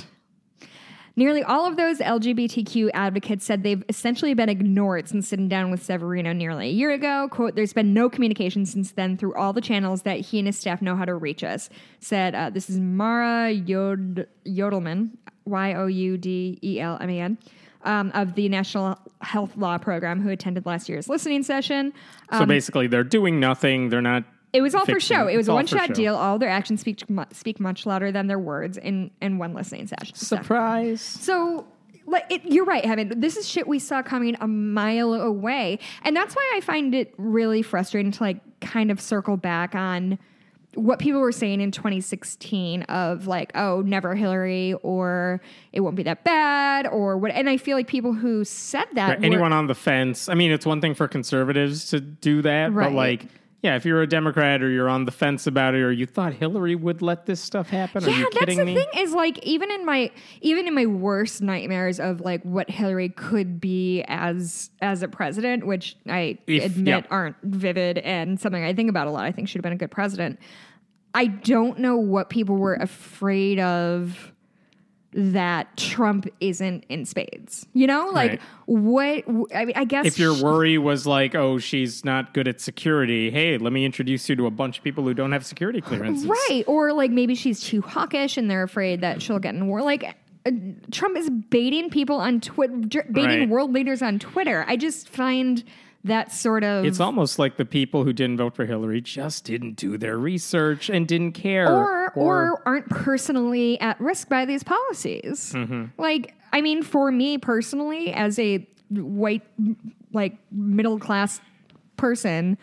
nearly all of those LGBTQ advocates said they've essentially been ignored since sitting down with Severino nearly a year ago. "Quote: There's been no communication since then through all the channels that he and his staff know how to reach us." Said uh, this is Mara Yod- Youdelman, Y O U D E L M A N. Um, of the National Health Law Program, who attended last year's listening session. So basically, they're doing nothing. They're not. It was all for show. it. It was a one shot deal. All their actions speak speak much louder than their words in in one listening session. Surprise. so, like, it, you're right, Evan. This is shit we saw coming a mile away, and that's why I find it really frustrating to like kind of circle back on what people were saying in 2016 of like, oh, never Hillary, or it won't be that bad, or what. And I feel like people who said that, Right, were- anyone on the fence. I mean, it's one thing for conservatives to do that, Right. but like, yeah, if you're a Democrat or you're on the fence about it, or you thought Hillary would let this stuff happen, are yeah, that's the me? thing is like even in my even in my worst nightmares of like what Hillary could be as as a president, which I If- admit yeah. aren't vivid and something I think about a lot. I think she'd have been a good president. I don't know what people were afraid of that Trump isn't in spades. You know, like Right. what I mean, I guess If your worry was like, oh, she's not good at security, hey, let me introduce you to a bunch of people who don't have security clearances. Right. Or like maybe she's too hawkish and they're afraid that she'll get in war. Like uh, Trump is baiting people on Twitter, baiting Right. world leaders on Twitter. I just find that sort of. It's almost like the people who didn't vote for Hillary just didn't do their research and didn't care. or, or aren't personally at risk by these policies. Mm-hmm. Like, I mean, for me personally, as a white, like middle class person,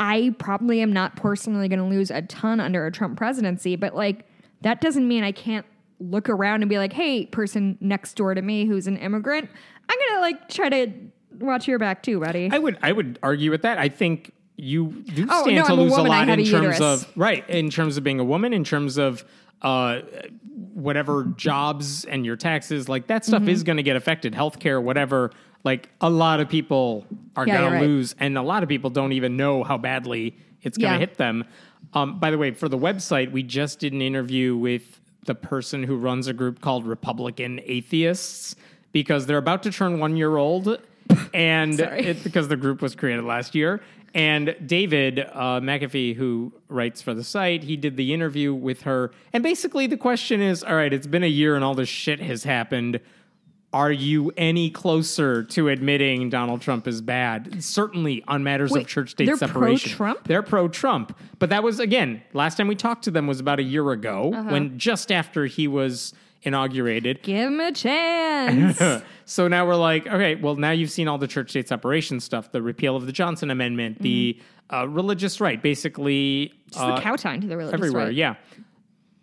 I probably am not personally going to lose a ton under a Trump presidency, but like that doesn't mean I can't look around and be like, "Hey, person next door to me who's an immigrant, I'm going to like try to watch your back too, buddy." I would I would argue with that. I think you do Oh, stand no, to I'm lose a woman, I lot in a terms uterus. of right in terms of being a woman, in terms of uh, whatever jobs and your taxes, like that stuff Mm-hmm. is going to get affected. Healthcare, whatever. Like a lot of people are Yeah, going to lose, and a lot of people don't even know how badly it's going to Yeah. hit them. Um, by the way, for the website, we just did an interview with the person who runs a group called Republican Atheists because they're about to turn one year old, and Sorry. it, because the group was created last year. And David uh, McAfee, who writes for the site, he did the interview with her. And basically, the question is all right, it's been a year and all this shit has happened. Are you any closer to admitting Donald Trump is bad? Certainly on matters Wait, of church state they're separation. pro-Trump? They're pro Trump. But that was, again, last time we talked to them was about a year ago Uh-huh. when just after he was inaugurated. Give him a chance. so now we're like, okay, well, now you've seen all the church state separation stuff, the repeal of the Johnson Amendment, the uh, religious right, basically Mm-hmm. Just uh, the cowtown to the religious everywhere. right. Yeah.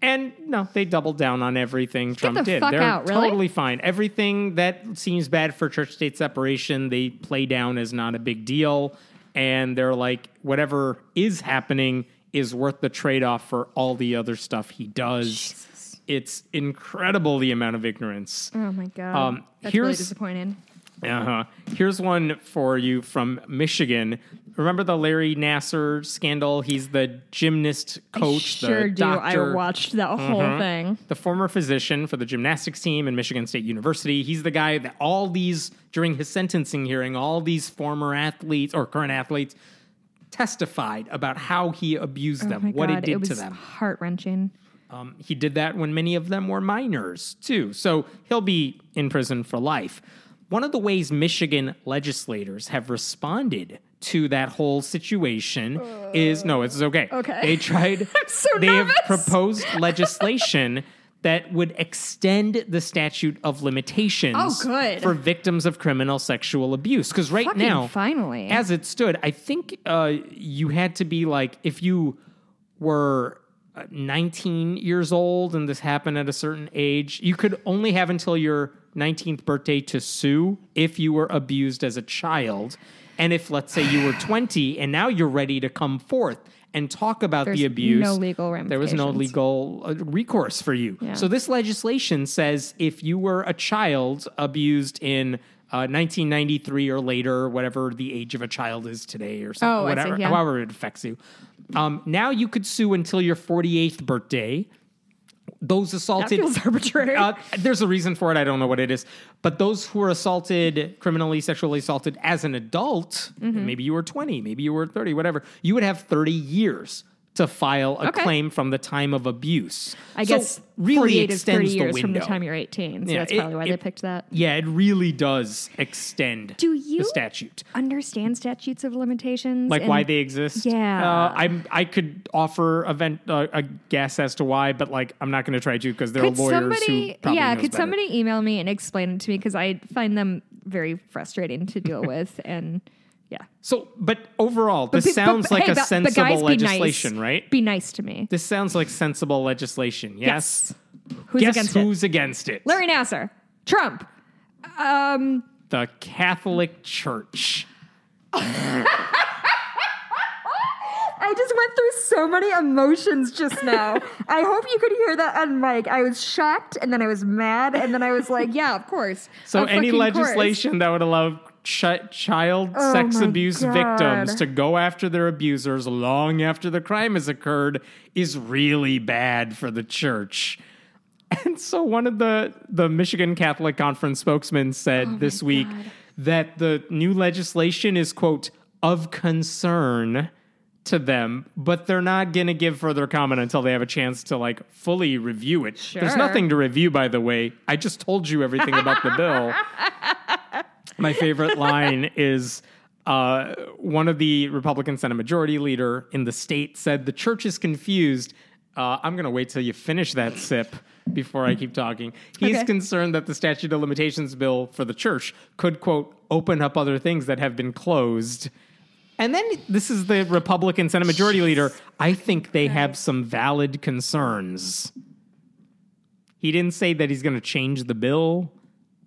And no, they doubled down on everything Trump the did. They're out, really? totally fine. Everything that seems bad for church state separation, they play down as not a big deal. And they're like, whatever is happening is worth the trade off for all the other stuff he does. It's incredible the amount of ignorance. Oh my god. Um, That's really disappointing. Uh-huh. Here's one for you from Michigan. Remember the Larry Nassar scandal? He's the gymnast coach, I sure do. doctor, I watched that whole thing. the former physician for the gymnastics team in Michigan State University. He's the guy that all these during his sentencing hearing, all these former athletes or current athletes testified about how he abused Oh them, what god, it did was to them. heart wrenching. Um, he did that when many of them were minors too. So he'll be in prison for life. one of the ways Michigan legislators have responded to that whole situation is no, it's okay. Okay. They tried so they have proposed legislation that would extend the statute of limitations Oh, good. for victims of criminal sexual abuse. Because right Fucking now, finally. as it stood, I think uh, you had to be like, if you were uh, 19 years old and this happened at a certain age, you could only have until your 19th birthday to sue if you were abused as a child. And if, let's say, you were 20 and now you're ready to come forth and talk about There's the abuse, no legal there was no legal uh, recourse for you. Yeah. So this legislation says if you were a child abused in uh, 1993 or later, whatever the age of a child is today, or something, Oh, I see, whatever, yeah. however it affects you. Um, now you could sue until your 48th birthday. Those that assaulted feels arbitrary. uh, there's a reason for it. I don't know what it is. But those who were assaulted, criminally, sexually assaulted as an adult, Mm-hmm. maybe you were 20, maybe you were 30, whatever, you would have 30 years to file a Okay. claim from the time of abuse. I So guess really 48 is extends 30 the years from the time you're 18. So Yeah, that's it- probably why they picked that. Yeah, it really does extend Do you the statute. understand statutes of limitations? Like why they exist. Yeah. uh, I'm. I could offer a, vent, uh, a guess as to why, but like I'm not going to try to because there Could are lawyers somebody, who yeah, could better. somebody email me and explain it to me because I find them very frustrating to deal with, and yeah. So, but overall, this But pe- but- sounds but like hey, a but- sensible guys, be nice. legislation, right? Be nice to me. This sounds like sensible legislation. Yes. Who's Guess against it? who's against it? Larry Nassar, Trump. Um, The Catholic Church. I just went through so many emotions just now. I hope you could hear that on mic. I was shocked, and then I was mad, and then I was like, "Yeah, of course." So, Of any fucking course. legislation that would allow ch- child Oh sex abuse God. victims to go after their abusers long after the crime has occurred is really bad for the church. And so, one of the the Michigan Catholic Conference spokesmen said Oh this week that the new legislation is quote of concern to them, but they're not going to give further comment until they have a chance to like fully review it. There's nothing to review, by the way. I just told you everything about the bill. My favorite line is uh, one of the Republican Senate Majority Leader in the state said, The church is confused. Uh, I'm going to wait till you finish that sip before I keep talking. He's Okay. concerned that the statute of limitations bill for the church could, quote, open up other things that have been closed. And then this is the Republican Senate Majority Leader. I think they have some valid concerns. He didn't say that he's going to change the bill.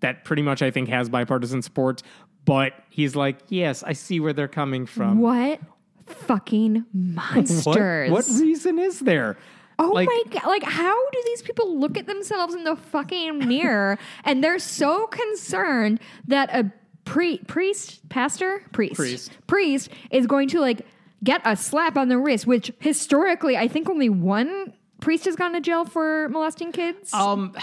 That pretty much, I think, has bipartisan support. But he's like, yes, I see where they're coming from. What fucking What, monsters? what reason is there? Oh Like- my god! Like, how do these people look at themselves in the fucking mirror and they're so concerned that a pre- priest, pastor, priest, Priest. priest is going to like get a slap on the wrist? Which historically, I think only one priest has gone to jail for molesting kids. Um,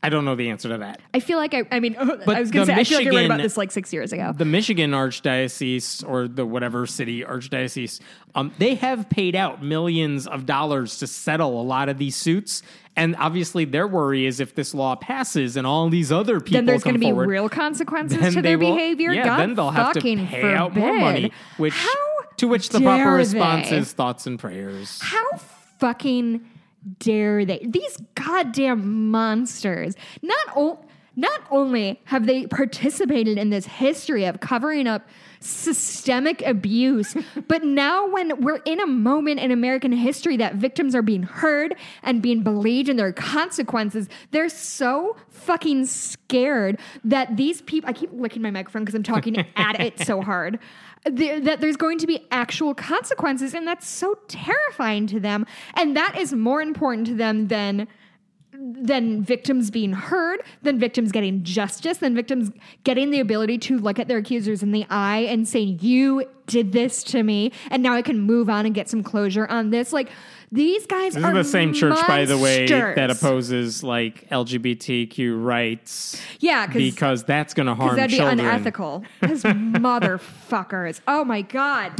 I don't know the answer to that. I feel like I. I mean, I was going to say I feel like I read Michigan- about this like six years ago. the Michigan Archdiocese or the whatever city Archdiocese, um, they have paid out millions of dollars to settle a lot of these suits. And obviously, their worry is if this law passes and all these other people then there's going to be real consequences to their will- behavior. Yeah, God then they'll have to pay out more money. Which How to which the proper response they? is thoughts and prayers. How fucking dare they? These goddamn monsters. Not o- not only have they participated in this history of covering up systemic abuse, but now when we're in a moment in American history that victims are being heard and being believed in their consequences, they're so fucking scared that these people I keep licking my microphone because I'm talking at it so hard. There- that there's going to be actual consequences, and that's so terrifying to them. And that is more important to them than than victims being heard, than victims getting justice, than victims getting the ability to look at their accusers in the eye and saying, You did this to me, and now I can move on and get some closure on this. Like these guys This are the same church, by the way, that opposes like LGBTQ rights. Yeah, because that's going to harm that'd be children. unethical. Those motherfuckers. Oh my god.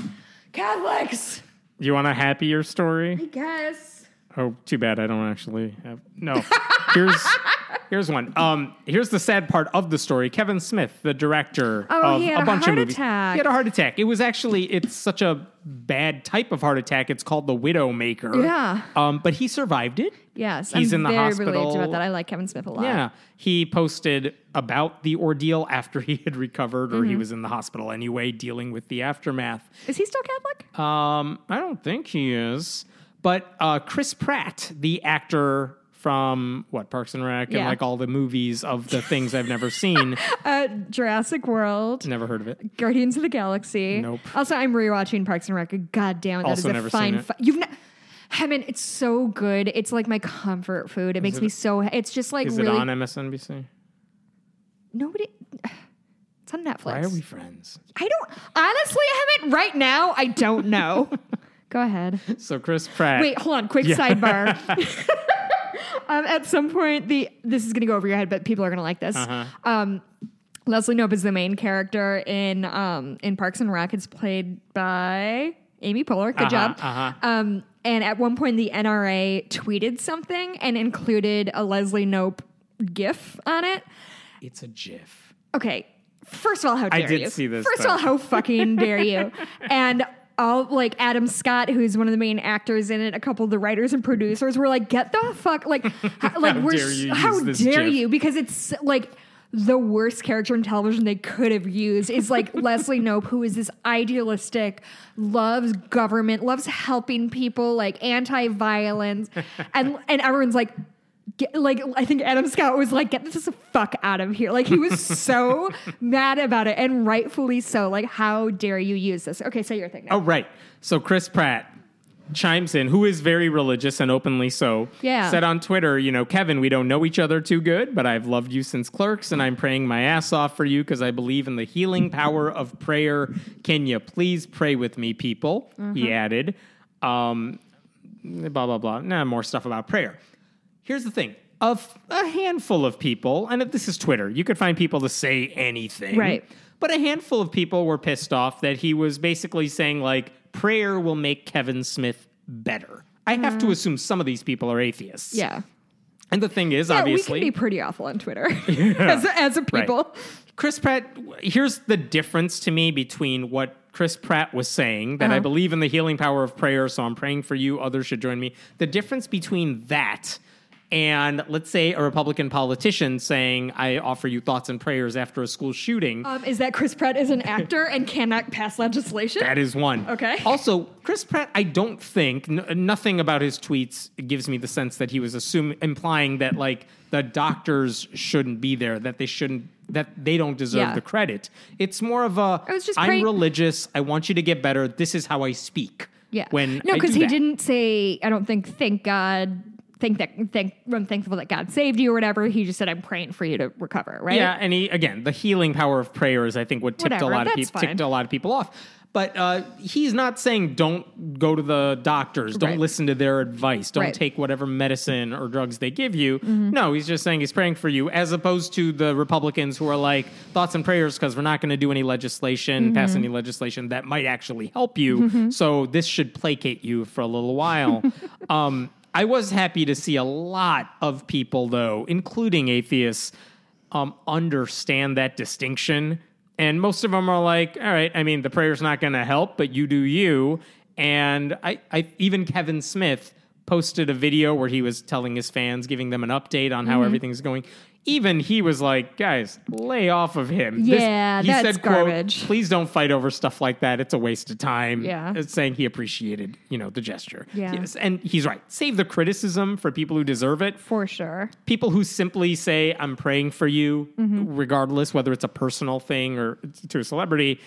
Catholics. You want a happier story? I guess. Oh, too bad I don't actually have. No. Here's Here's one. Um, here's the sad part of the story. Kevin Smith, the director Oh, of he had a a bunch heart of movies, attack. he had a heart attack. It was actually it's such a bad type of heart attack. It's called the Widowmaker. Yeah. Um, but he survived it. Yes, He's I'm in the very hospital. relieved about that. I like Kevin Smith a lot. Yeah. He posted about the ordeal after he had recovered, or he Mm-hmm. was in the hospital anyway, dealing with the aftermath. Is he still Catholic? Um, I don't think he is. But uh, Chris Pratt, the actor from what Parks and Rec and like all the movies of the things I've never seen, Uh, Jurassic World, never heard of it. Guardians of the Galaxy. Nope. Also, I'm rewatching Parks and Rec. God damn it, that is Also a never seen fine. Fi- You've not. Heaven, it's so good. It's like my comfort food. It makes it- me so. It's just like Is really it on MSNBC? nobody. It's on Netflix. Why are we friends? I don't honestly, Heaven. Right now, I don't know. Go ahead. So Chris Pratt. Wait, hold on. Quick sidebar. um, at some point, the this is going to go over your head, but people are going to like this. Uh-huh. Um, Leslie Knope is the main character in um, in Parks and Rec. It's played by Amy Poehler. Good Uh-huh, job. uh-huh. Um, and at one point, the NRA tweeted something and included a Leslie Knope GIF on it. It's a GIF. Okay, first of all, how I dare did you? see this, First of all, how fucking dare you? And all like Adam Scott, who's one of the main actors in it, a couple of the writers and producers were like, "Get the fuck like, how, like How we're dare you how dare gif?" you?" Because it's like the worst character in television they could have used is like Leslie Knope, who is this idealistic, loves government, loves helping people, like anti-violence, and and everyone's like. Get, like I think Adam Scott was like, "Get this fuck out of here!" Like he was so mad about it, and rightfully so. Like, how dare you use this? Okay, say your thing. Now. Oh, right. So Chris Pratt chimes in, who is very religious and openly so. Yeah. Said on Twitter, you know, Kevin, we don't know each other too good, but I've loved you since Clerks, and I'm praying my ass off for you because I believe in the healing power of prayer. Can you please pray with me, people? He added. Um, blah blah blah. Nah, more stuff about prayer. Here's the thing. Of a handful of people, and if this is Twitter, you could find people to say anything. Right. But a handful of people were pissed off that he was basically saying, like, prayer will make Kevin Smith better. I have to assume some of these people are atheists. Yeah. And the thing is, Yeah, obviously, we can be pretty awful on Twitter as, a, as a people. Chris Pratt, here's the difference to me between what Chris Pratt was saying that I Uh-huh. believe in the healing power of prayer, so I'm praying for you, others should join me. The difference between that and let's say a Republican politician saying, I offer you thoughts and prayers after a school shooting. Um, is that Chris Pratt is an actor and cannot pass legislation? That is one. Okay. Also, Chris Pratt, I don't think n- nothing about his tweets gives me the sense that he was assuming implying that like the doctors shouldn't be there, that they shouldn't, that they don't deserve Yeah. the credit. It's more of a I was just I'm religious. I want you to get better. This is how I speak. yeah. When no, because he that. didn't say. I don't think. Thank God. Think that. Thank. I'm thankful that God saved you or whatever. He just said, "I'm praying for you to recover." Right. Yeah, and he again, the healing power of prayer is, I think, what tipped Whatever, a lot of people ticked a lot of people off. But uh, he's not saying don't go to the doctors, don't Right. listen to their advice, don't Right. Mm-hmm. take whatever medicine or drugs they give you. No, he's just saying he's praying for you, as opposed to the Republicans who are like thoughts and prayers because we're not going to do any legislation, pass Mm-hmm. any legislation that might actually help you. So this should placate you for a little while. um, I was happy to see a lot of people, though, including atheists, um, understand that distinction. And most of them are like, all right, I mean, the prayer's not going to help, but you do you. And I, I, even Kevin Smith posted a video where he was telling his fans, giving them an update on Mm-hmm. how everything's going. Even he was like, guys, lay off of him. Yeah, he that's said, quote, garbage. Please don't fight over stuff like that. It's a waste of time. Yeah. It's saying he appreciated, you know, the gesture. Yeah. Yes, and he's right. Save the criticism for people who deserve it For sure. people who simply say i'm praying for you mm-hmm. regardless whether it's a personal thing or to a celebrity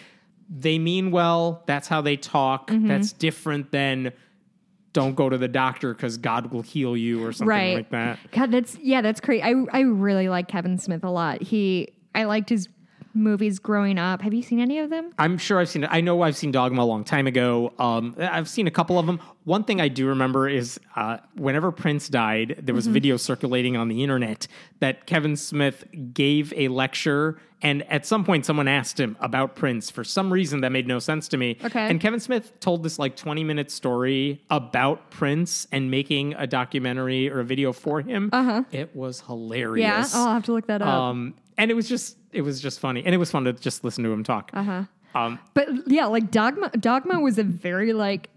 they mean well that's how they talk mm-hmm. that's different than don't go to the doctor because god will heal you or something right. like that God, that's yeah, that's great. I I really like Kevin Smith a lot. He I liked his movies growing up. Have you seen any of them? I'm sure I've seen it. I know I've seen Dogma a long time ago. Um, I've seen a couple of them. One thing I do remember is uh, whenever Prince died, there was a video circulating on the internet that Kevin Smith gave a lecture. And at some point, someone asked him about Prince for some reason that made no sense to me. Okay. And Kevin Smith told this like 20 minute story about Prince and making a documentary or a video for him. Uh-huh. It was hilarious. Yeah, I'll have to look that up. Um, and it was just it was just funny, and it was fun to just listen to him talk. Uh-huh. Um, But yeah, like Dogma Dogma was a very like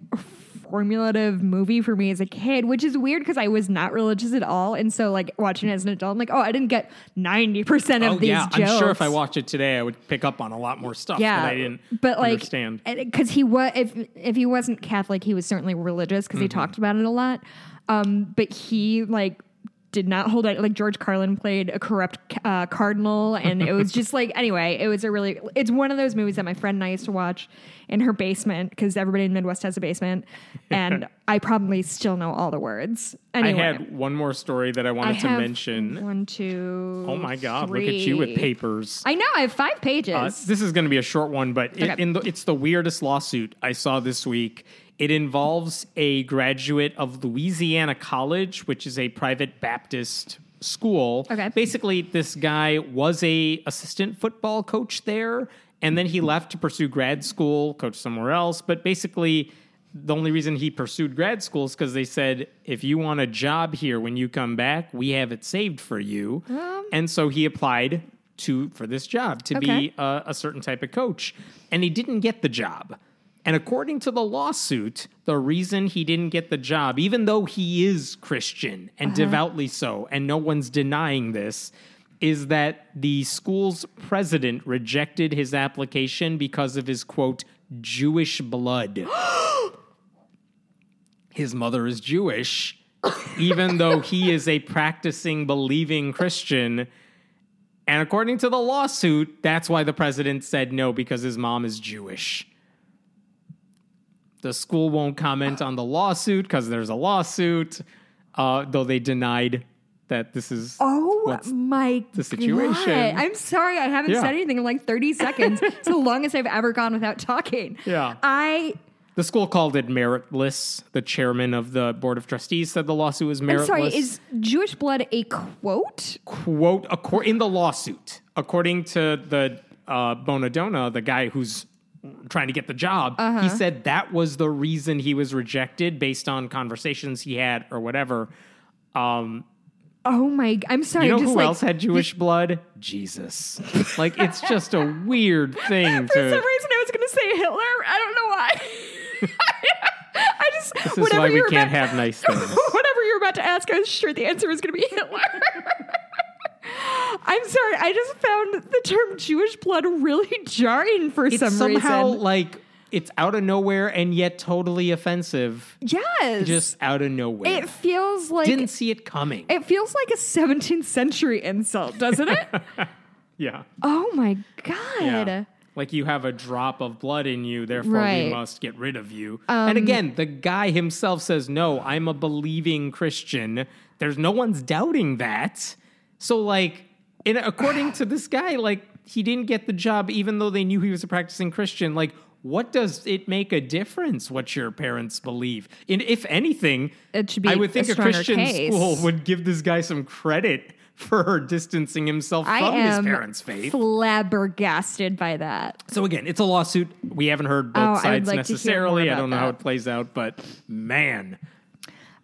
formulative movie for me as a kid, which is weird because I was not religious at all. And so like watching it as an adult, I'm like, oh, I didn't get 90% of oh these yeah, jokes. I'm sure if I watched it today, I would pick up on a lot more stuff yeah, that I didn't but like, understand. because he was if if he wasn't Catholic, he was certainly religious because he Mm-hmm. talked about it a lot. Um, but he like did not hold it. Like George Carlin played a corrupt uh, cardinal, and it was just like anyway. It was a really. It's one of those movies that my friend and I used to watch in her basement because everybody in the Midwest has a basement, and I probably still know all the words. Anyway, I had one more story that I I wanted to have mention. one, two. Oh my god, look at you with papers. I know I have five pages. Uh, this is going to be a short one, but it, Okay. in the, it's the weirdest lawsuit I saw this week. It involves a graduate of Louisiana College, which is a private Baptist school. Okay. Basically, this guy was a assistant football coach there, and then he left to pursue grad school, coach somewhere else. But basically, the only reason he pursued grad school is because they said, if you want a job here when you come back, we have it saved for you. Um. and so he applied to for this job to Okay. be a, a certain type of coach, and he didn't get the job. And according to the lawsuit, the reason he didn't get the job, even though he is Christian and uh-huh. devoutly so, and no one's denying this, is that the school's president rejected his application because of his quote, Jewish blood. his mother is Jewish, even though he is a practicing, believing Christian. And according to the lawsuit, that's why the president said no, because his mom is Jewish. The school won't comment on the lawsuit because there's a lawsuit, uh, though they denied that this is Oh what's my the situation. God. I'm sorry, I haven't Yeah. said anything in like 30 seconds. it's the longest I've ever gone without talking. Yeah. I the school called it meritless. The chairman of the board of trustees said the lawsuit was meritless. I'm sorry, is Jewish blood a quote? quote in the lawsuit, according to the uh, Bonadonna, the guy who's trying to get the job, Uh-huh. he said that was the reason he was rejected based on conversations he had or whatever. Um, Oh my I'm sorry, you know who like else had Jewish blood? Jesus. like it's just a weird thing for some reason I was gonna say Hitler. I don't know why. I just This is why we can't about- have nice things. whatever you were about to ask, I was sure the answer was gonna be Hitler. I'm sorry, I just found the term Jewish blood really jarring for It's some somehow reason. like it's out of nowhere and yet totally offensive. yes. Just out of nowhere. it feels like Didn't see it coming. It feels like a 17th century insult, doesn't it? yeah. oh my god. Yeah. Like you have a drop of blood in you, therefore Right. Um, we must get rid of you. and again, the guy himself says, No, I'm a believing Christian. There's no one's doubting that. So, like, in, according to this guy, like, he didn't get the job even though they knew he was a practicing Christian. Like, what does it make a difference what your parents believe? And if anything, It should be I would think a a, Christian case. school would give this guy some credit for distancing himself I from his parents' faith. flabbergasted by that. So again, it's a lawsuit. We haven't heard both Oh, sides like necessarily. I don't know about how it plays out, but man,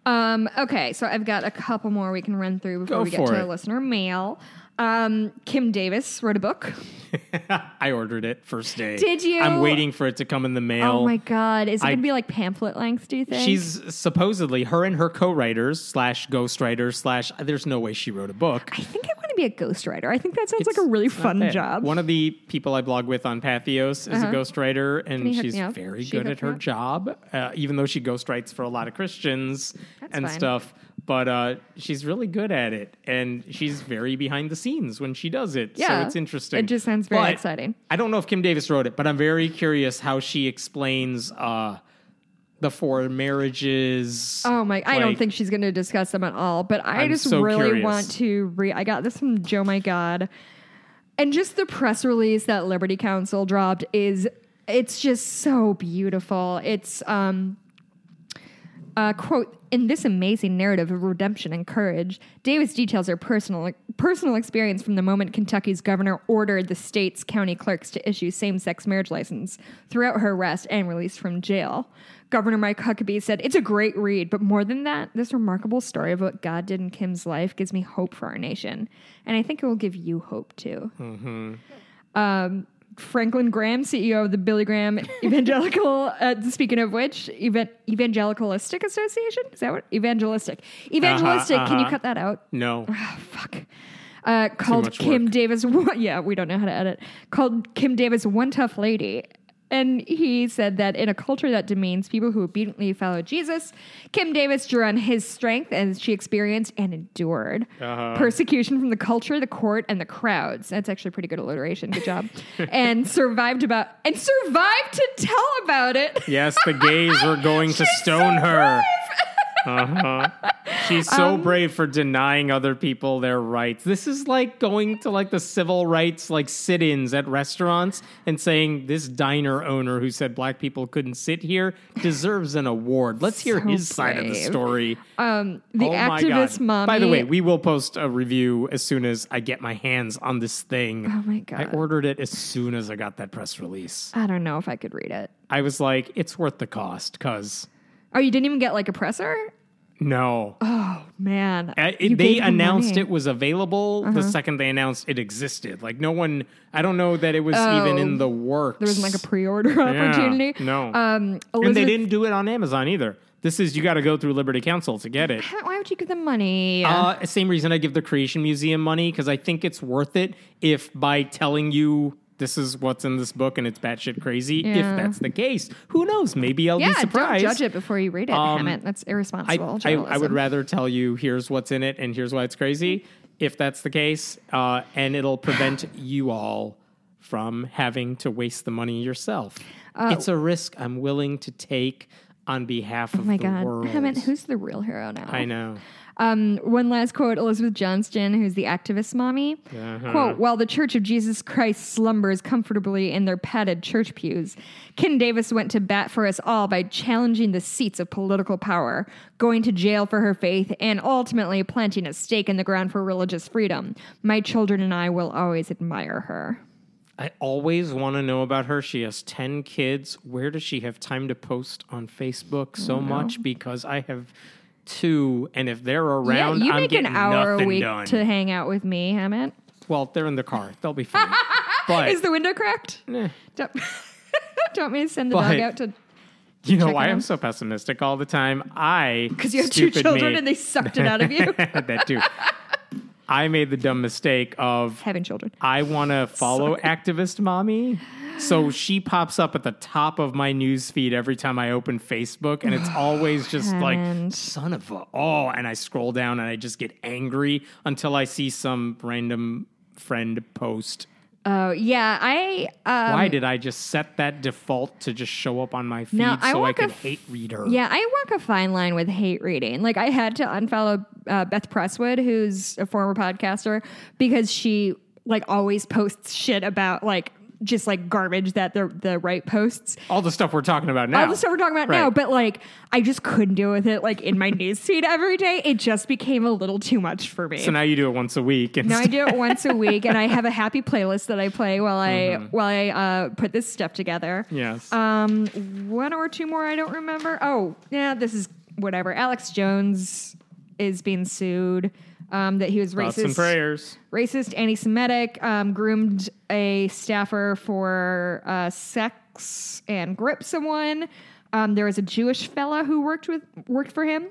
Um, okay, so I've got a couple more we can run through before Go we get to it. listener mail. Um, Kim Davis wrote a book. I ordered it first day. Did you? I'm waiting for it to come in the mail. Oh my god, is it I- gonna be like pamphlet length? Do you think? She's supposedly her and her co-writers slash ghostwriters slash. There's no way she wrote a book. I think I want to be a ghostwriter. I think that sounds It's- like a really fun job. One of the people I blog with on Patheos is a ghostwriter, and she's very She good at her up? job, uh, even though she ghostwrites for a lot of Christians and fine. stuff. But uh, she's really good at it, and she's very behind the scenes when she does it. Yeah. so it's interesting. It just sounds very But exciting. I don't know if Kim Davis wrote it, but I'm very curious how she explains uh, the four marriages. Oh my! I don't think she's going to discuss them at all. But I I'm just so really curious. want to read. I got this from Joe. My God, And just the press release that Liberty Counsel dropped is it's just so beautiful. It's um uh, quote in this amazing narrative of redemption and courage davis details her personal personal experience from the moment kentucky's governor ordered the state's county clerks to issue same-sex marriage license throughout her arrest and release from jail. Governor mike huckabee said it's a great read but more than that this remarkable story of what god did in kim's life gives me hope for our nation and i think it will give you hope too. Um, Franklin Graham, CEO of the Billy Graham Evangelical, uh, speaking of which, Evan- Evangelicalistic Association? Is that what? Evangelistic. Evangelistic, can you uh-huh. cut that out? No. Oh, fuck. Uh, called Kim work. Davis. Yeah, we don't know how to edit. Called Kim Davis One Tough Lady. And he said that in a culture that demeans people who obediently follow Jesus, Kim Davis drew on his strength as she experienced and endured Uh-huh. persecution from the culture, the court, and the crowds. That's actually pretty good alliteration. Good job. and survived about and survived to tell about it. Yes, the gays were going to stone her. Uh-huh. She's so Um, brave for denying other people their rights. This is like going to like the civil rights like sit-ins at restaurants and saying this diner owner who said black people couldn't sit here deserves an award. Let's hear So his side of the story. Um, the oh my activist God. mommy. By the way, we will post a review as soon as I get my hands on this thing. Oh my god! I ordered it as soon as I got that press release. I don't know if I could read it. I was like, it's worth the cost because Oh, you didn't even get like a presser? no. Oh man, Uh, it- they announced money. Uh-huh. it was available the second they announced it existed. Like no one, I don't know that it was Oh. even in the works. There wasn't like a pre-order Yeah, opportunity. no, Um, and they didn't do it on Amazon either. This is you got to go through Liberty Counsel to get it. Why would you give them money? Uh, same reason I give the Creation Museum money because I think it's worth it if by telling you this is what's in this book and it's batshit crazy. If that's the case, who knows? Maybe I'll yeah, be don't surprised. judge it before you read it. Um, Hemant. That's irresponsible. I, I would rather tell you here's what's in it and here's why it's crazy if that's the case uh, and it'll prevent you all from having to waste the money yourself it's a risk i'm willing to take on behalf of Oh my the God, world Hemant, who's the real hero now? i know Um, one last quote Elizabeth Johnston, who's the activist mommy. Uh-huh. Quote, while the Church of Jesus Christ slumbers comfortably in their padded church pews, Ken Davis went to bat for us all by challenging the seats of political power, going to jail for her faith, and ultimately planting a stake in the ground for religious freedom. My children and I will always admire her. i always want to know about her she has 10 kids where does she have time to post on facebook so much because i have two and if they're around yeah, you i'm make an hour a week done to hang out with me, Hemant. well they're in the car they'll be fine but Is the window cracked? eh. Don't, do you want me to send the But- dog out to You know why I'm so pessimistic all the time? I because you have two children me- and they sucked it out of you. that too. I made the dumb mistake of Having children. I want to follow activist mommy. So she pops up at the top of my news feed every time I open Facebook, and it's always just like son of a oh, and I scroll down and I just get angry until I see some random friend post. Oh yeah, I um, Why did I just set that default to just show up on my feed Now, I so I could f- hate read her? Yeah, I walk a fine line with hate reading. Like I had to unfollow uh, Beth Presswood, who's a former podcaster, because she like always posts shit about like just like garbage that the the right posts. all the stuff we're talking about now. All the stuff we're talking about now, but like I just couldn't deal with it like in my newsfeed every day. It just became a little too much for me. So now you do it once a week. Now I do it once a week, and I have a happy playlist that I play while I while I uh, put this stuff together. Yes. Um, one or two more I don't remember. Oh, yeah, this is whatever. Alex Jones is being sued. Um, that he was Thoughts and racist, prayers. racist, anti-Semitic, um, groomed a staffer for uh, sex and gripped someone. Um, there was a Jewish fella who worked with worked for him,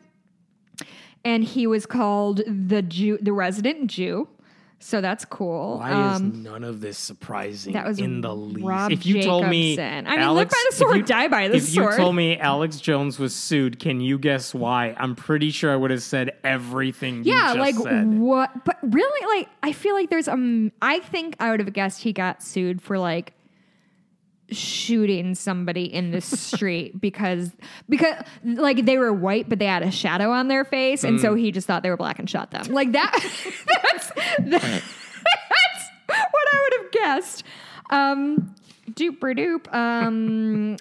and he was called the Jew, the resident Jew. So that's cool. Why Um, is none of this surprising that was in the least? Rob if you told me, I mean, live by the if sword, you- die by the if sword. you told me Alex Jones was sued, can you guess why? I'm pretty sure I would have said everything. you yeah, like said. what? But really, like I feel like there's um. I think I would have guessed he got sued for like shooting somebody in the street because because like they were white but they had a shadow on their face and Mm. so he just thought they were black and shot them like that that's that's what I would have guessed Um, Dooper doop. Um,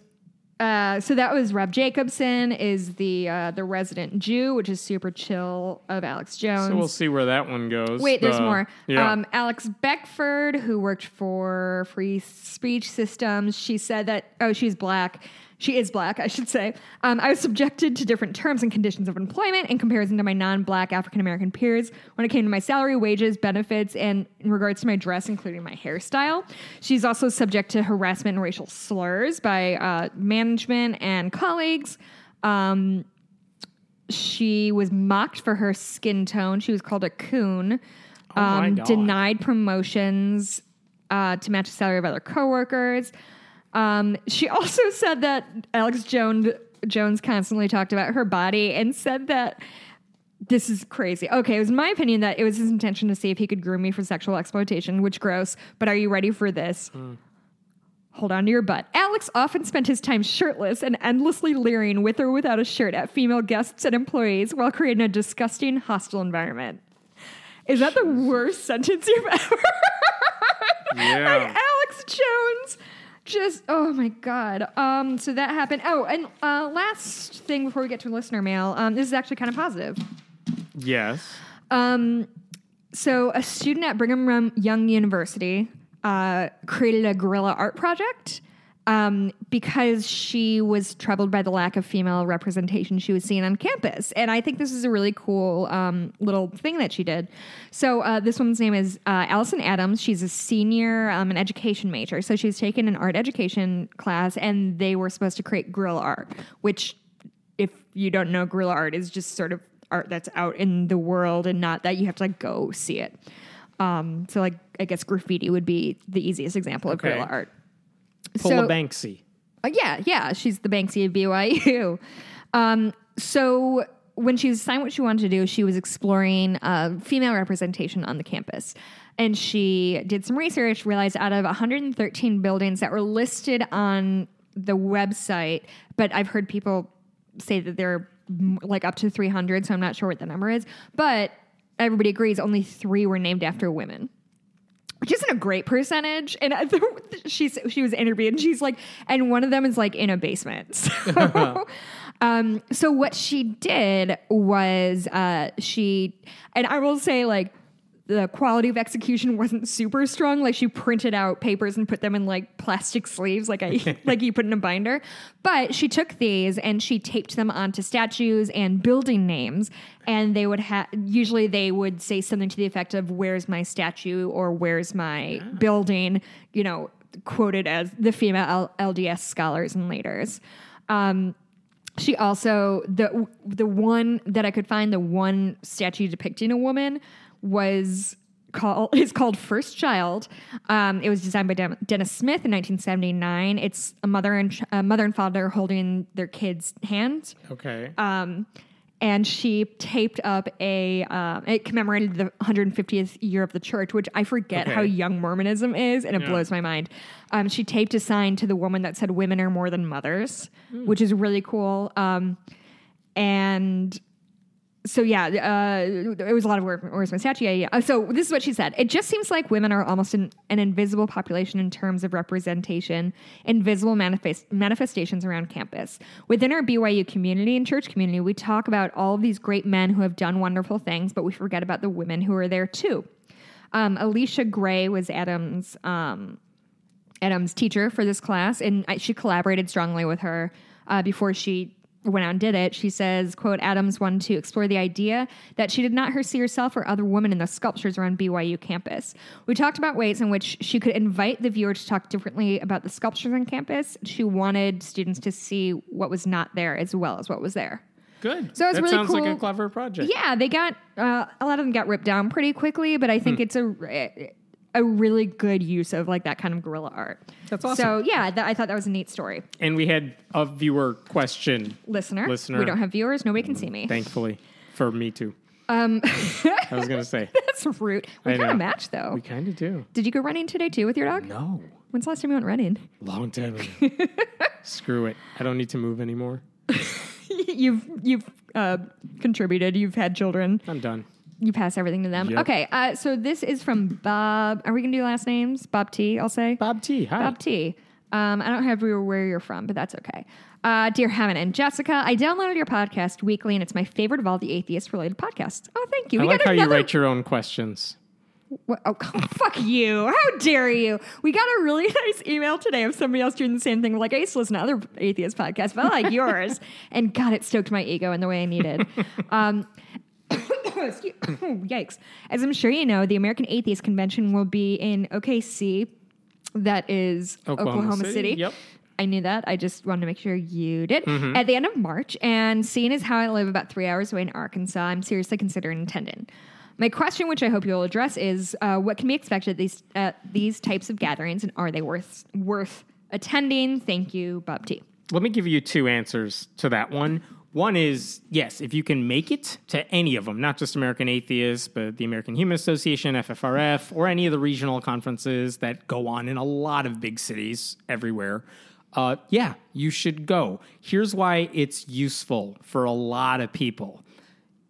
uh, so that was Rob Jacobson is the uh, the resident Jew, which is super chill of Alex Jones. So we'll see where that one goes. Wait, there's Uh, more. Yeah. Um, Alex Beckford, who worked for Free Speech Systems, she said that, oh, she's black. She is black, I should say. Um, I was subjected to different terms and conditions of employment in comparison to my non black African American peers when it came to my salary, wages, benefits, and in regards to my dress, including my hairstyle. She's also subject to harassment and racial slurs by uh, management and colleagues. Um, she was mocked for her skin tone. She was called a coon. Oh um, God. denied promotions uh, to match the salary of other coworkers. Um, she also said that Alex Jones Jones constantly talked about her body and said that this is crazy. Okay, it was my opinion that it was his intention to see if he could groom me for sexual exploitation, which gross. But are you ready for this? Hold on to your butt. Alex often spent his time shirtless and endlessly leering with or without a shirt at female guests and employees while creating a disgusting, hostile environment. Is that the worst sentence you've ever heard? Yeah. Like Alex Jones. Just oh my god. Um, so that happened. Oh, and uh, last thing before we get to listener mail, um, this is actually kind of positive. yes. Um, so a student at Brigham Young University uh, created a guerrilla art project um, because she was troubled by the lack of female representation she was seeing on campus. And I think this is a really cool um, little thing that she did. So uh, this woman's name is uh, Allison Adams. She's a senior, um, an education major. So she's taken an art education class, and they were supposed to create guerrilla art, which if you don't know, guerrilla art is just sort of art that's out in the world and not that you have to like go see it. Um, so like I guess graffiti would be the easiest example of Okay. guerrilla art. Pull So- a Banksy. Uh, yeah, yeah, she's the Banksy of BYU. Um, so when she was assigned what she wanted to do, she was exploring uh, female representation on the campus. And she did some research, realized out of 113 buildings that were listed on the website, but I've heard people say that they're like up to 300, so I'm not sure what the number is. But everybody agrees only three were named after women which isn't a great percentage. And she's she was interviewed, and she's like, and one of them is like in a basement. So, um, so what she did was uh, she, and I will say like. The quality of execution wasn't super strong. Like she printed out papers and put them in like plastic sleeves, like I like you put in a binder. But she took these and she taped them onto statues and building names, and they would have usually they would say something to the effect of "Where's my statue?" or "Where's my building?" You know, quoted as the female L- LDS scholars and leaders. Um, she also the the one that I could find the one statue depicting a woman was called is called First Child. Um, it was designed by Den- Dennis Smith in 1979. It's a mother and ch- a mother and father holding their kid's hand. Okay. Um, and she taped up a um, it commemorated the 150th year of the church which i forget Okay. how young mormonism is and it Yeah. blows my mind um, she taped a sign to the woman that said women are more than mothers which is really cool um, and so yeah, uh, it was a lot of work. Where's my statue? Yeah, yeah. So this is what she said. It just seems like women are almost an, an invisible population in terms of representation, invisible manifest, manifestations around campus. Within our BYU community and church community, we talk about all of these great men who have done wonderful things, but we forget about the women who are there too. Um, Alicia Gray was Adam's um, Adam's teacher for this class, and I, she collaborated strongly with her uh, before she went out and did it. She says, "quote Adams wanted to explore the idea that she did not her see herself or other women in the sculptures around BYU campus. We talked about ways in which she could invite the viewer to talk differently about the sculptures on campus. She wanted students to see what was not there as well as what was there." Good. So it's that really sounds like cool. a clever project. Yeah, they got uh, a lot of them got ripped down pretty quickly, but I think it's a a really good use of like that kind of guerrilla art. That's awesome. So yeah, that, I thought that was a neat story. And we had a viewer question, Listener, Listener. we don't have viewers. Nobody can see me. thankfully, for me too. Um, I was going to say. that's rude. We kind of match though. We kind of do. Did you go running today too with your dog? No. When's the last time you went running? Long time ago. Screw it. I don't need to move anymore. you've you've uh, contributed. You've had children. I'm done. You pass everything to them. Yep. Okay. Uh, so this is from Bob. Are we gonna do last names? Bob T. I'll say. Bob T. Hi. Bob T. Um, I don't have where you're from, but that's okay. Uh, dear Hemant and Jessica, I downloaded your podcast weekly, and it's my favorite of all the atheist-related podcasts. Oh, thank you. I We like got how you write your own questions. What? Oh, fuck you. How dare you? We got a really nice email today of somebody else doing the same thing. Like, I used to listen to other atheist podcasts, but I like yours. And God, it stoked my ego in the way I needed. Um, yikes. As I'm sure you know, the American Atheist Convention will be in OKC. That is Oklahoma Oklahoma, City, City. yep. I knew that. I just wanted to make sure you did. Mm-hmm. At the end of March, and seeing as how I live about three hours away in Arkansas, I'm seriously considering attending. My question, which I hope you'll address, is uh, what can be expected at these at these types of gatherings, and are they worth worth attending? Thank you, Bob T. Let me give you two answers to that one. One is yes, if you can make it to any of them, not just American Atheists, but the American Human Association, FFRF, or any of the regional conferences that go on in a lot of big cities everywhere. Uh, yeah, you should go. Here's why it's useful for a lot of people.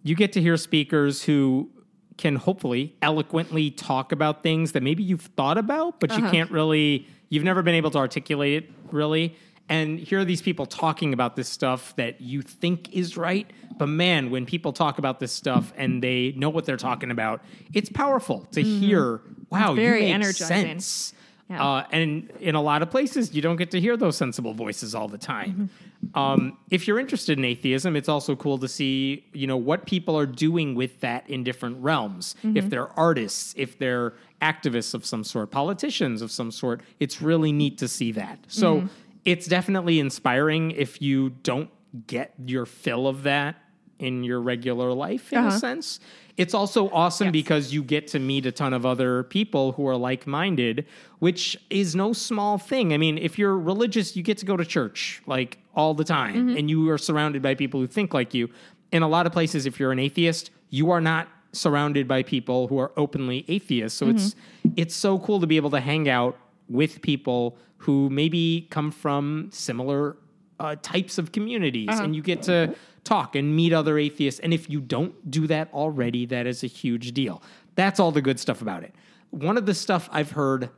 You get to hear speakers who can hopefully eloquently talk about things that maybe you've thought about, but you can't really, you've never been able to articulate it really. And here are these people talking about this stuff that you think is right. But man, when people talk about this stuff and they know what they're talking about, it's powerful to hear, wow, very you make energizing. sense. Yeah. Uh, and in a lot of places, you don't get to hear those sensible voices all the time. Um, if you're interested in atheism, it's also cool to see, you know, what people are doing with that in different realms. If they're artists, if they're activists of some sort, politicians of some sort, it's really neat to see that. So it's definitely inspiring if you don't get your fill of that in your regular life, in a Uh-huh. sense. It's also awesome Yes. because you get to meet a ton of other people who are like minded, which is no small thing. I mean, if you're religious, you get to go to church like all the time Mm-hmm. and you are surrounded by people who think like you. In a lot of places, if you're an atheist, you are not surrounded by people who are openly atheists. So it's Mm-hmm. it's so cool to be able to hang out with people who maybe come from similar uh, types of communities Uh-huh. and you get to talk and meet other atheists. And if you don't do that already, that is a huge deal. That's all the good stuff about it. One of the stuff I've heard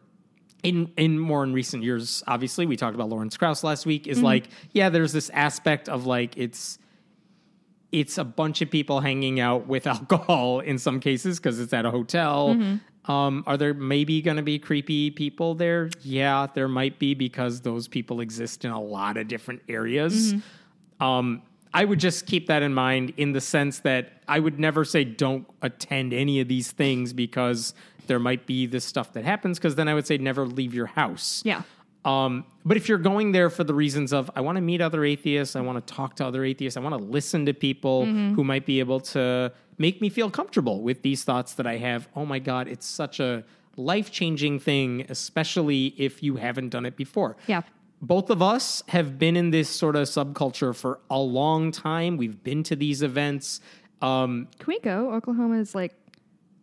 in in more in recent years, obviously, we talked about Lawrence Krauss last week, is like, yeah, there's this aspect of like it's it's a bunch of people hanging out with alcohol in some cases because it's at a hotel. Um, are there maybe going to be creepy people there? Yeah, there might be because those people exist in a lot of different areas. Um, I would just keep that in mind in the sense that I would never say don't attend any of these things because there might be this stuff that happens. Because then I would say never leave your house. Yeah. Um, but if you're going there for the reasons of I want to meet other atheists, I want to talk to other atheists, I want to listen to people who might be able to make me feel comfortable with these thoughts that I have. Oh my God, it's such a life changing thing, especially if you haven't done it before. Yeah. Both of us have been in this sort of subculture for a long time. We've been to these events. Um, Can we go? Oklahoma is like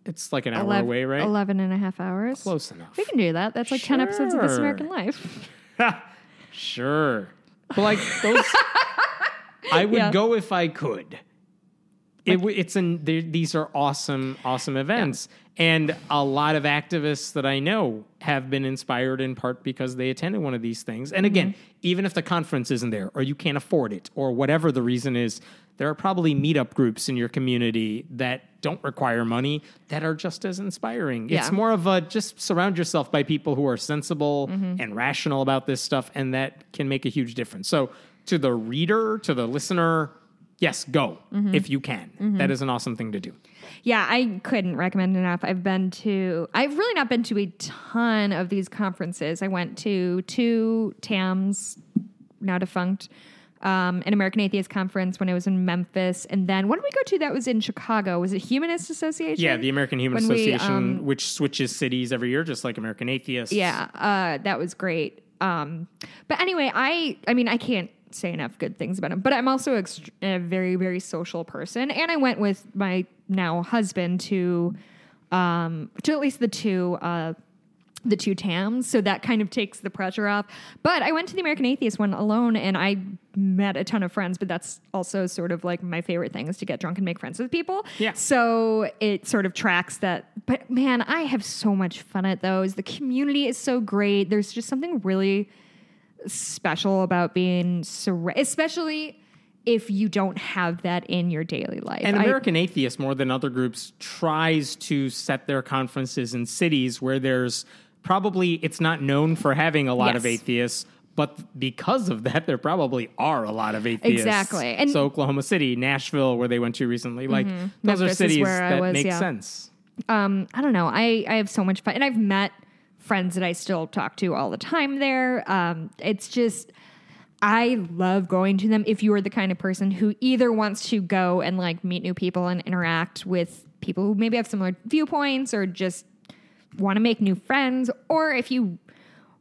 it's like an hour 11, away, right? 11 and a half hours. Close enough. We can do that. That's like 10 episodes of This American Life. Sure. But like those, I would Yeah. go if I could. It, it's an these are awesome, awesome events, and a lot of activists that I know have been inspired in part because they attended one of these things. And again, mm-hmm. even if the conference isn't there, or you can't afford it, or whatever the reason is, there are probably meetup groups in your community that don't require money that are just as inspiring. It's more of a just surround yourself by people who are sensible mm-hmm. and rational about this stuff, and that can make a huge difference. So, to the reader, to the listener, yes, go mm-hmm. if you can. Mm-hmm. That is an awesome thing to do. Yeah, I couldn't recommend enough. I've been to, I've really not been to a ton of these conferences. I went to two TAMS, now defunct, um, an American Atheist Conference when I was in Memphis. And then what did we go to that was in Chicago? Was it Humanist Association? Yeah, the American Human When we, Association, um, which switches cities every year, just like American Atheists. Yeah, uh, that was great. Um, but anyway, I I mean I can't say enough good things about him. But I'm also ext- a very very social person, and I went with my now husband to um, to at least the two uh, the two TAMs, so that kind of takes the pressure off. But I went to the American Atheist one alone, and I met a ton of friends. But that's also sort of like my favorite thing is to get drunk and make friends with people. Yeah. So it sort of tracks that. But man, I have so much fun at those. The community is so great. There's just something really special about being surra- especially if you don't have that in your daily life. And I- American Atheist, more than other groups, tries to set their conferences in cities where there's probably it's not known for having a lot of atheists, but because of that, there probably are a lot of atheists. Exactly. And- so Oklahoma City, Nashville, where they went to recently, like those Memphis are cities that was, make yeah. sense. um, I don't know. I, I have so much fun. And I've met friends that I still talk to all the time there. Um, it's just, I love going to them if you are the kind of person who either wants to go and like meet new people and interact with people who maybe have similar viewpoints or just want to make new friends, or if you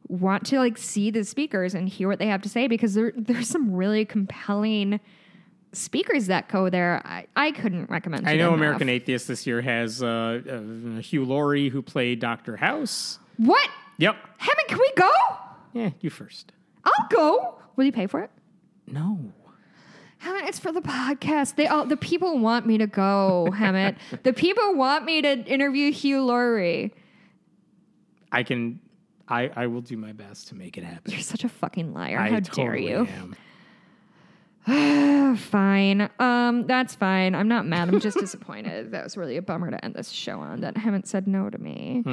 want to like see the speakers and hear what they have to say because there, there's some really compelling speakers that go there. I, I couldn't recommend. I know them American enough. Atheist this year has uh, uh, Hugh Laurie, who played Doctor House. What? Yep. Hemant, can we go? Yeah, you first. I'll go. Will you pay for it? No. Hemant, it's for the podcast. They all the people want me to go, Hemant. the people want me to interview Hugh Laurie. I can. I, I will do my best to make it happen. You're such a fucking liar. I How totally dare you? am. Fine. Um, that's fine. I'm not mad. I'm just disappointed. That was really a bummer to end this show on. That Hemant said no to me.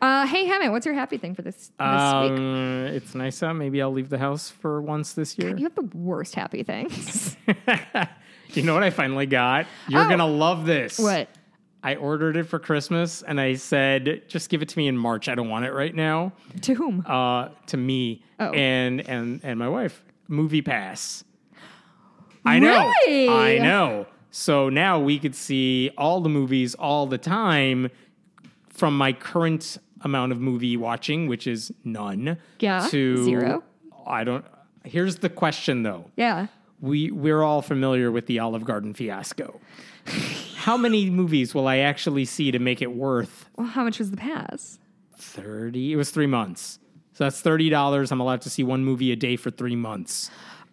Uh, hey Hemant, what's your happy thing for this, this week? Um, it's nice out. Maybe I'll leave the house for once this year. You have the worst happy things. you know what I finally got? You're Oh. gonna love this. what? I ordered it for Christmas, and I said, "Just give it to me in March. I don't want it right now." To whom? Uh, to me Oh. and and and my wife, MoviePass. I know. Really? I know. So now we could see all the movies all the time from my current amount of movie watching, which is none. Yeah, To zero. I don't. Here's the question though. yeah. We we're all familiar with the Olive Garden fiasco. How many movies will I actually see to make it worth Well, how much was the pass? 30 it was three months so that's $30 i'm allowed to see one movie a day for three months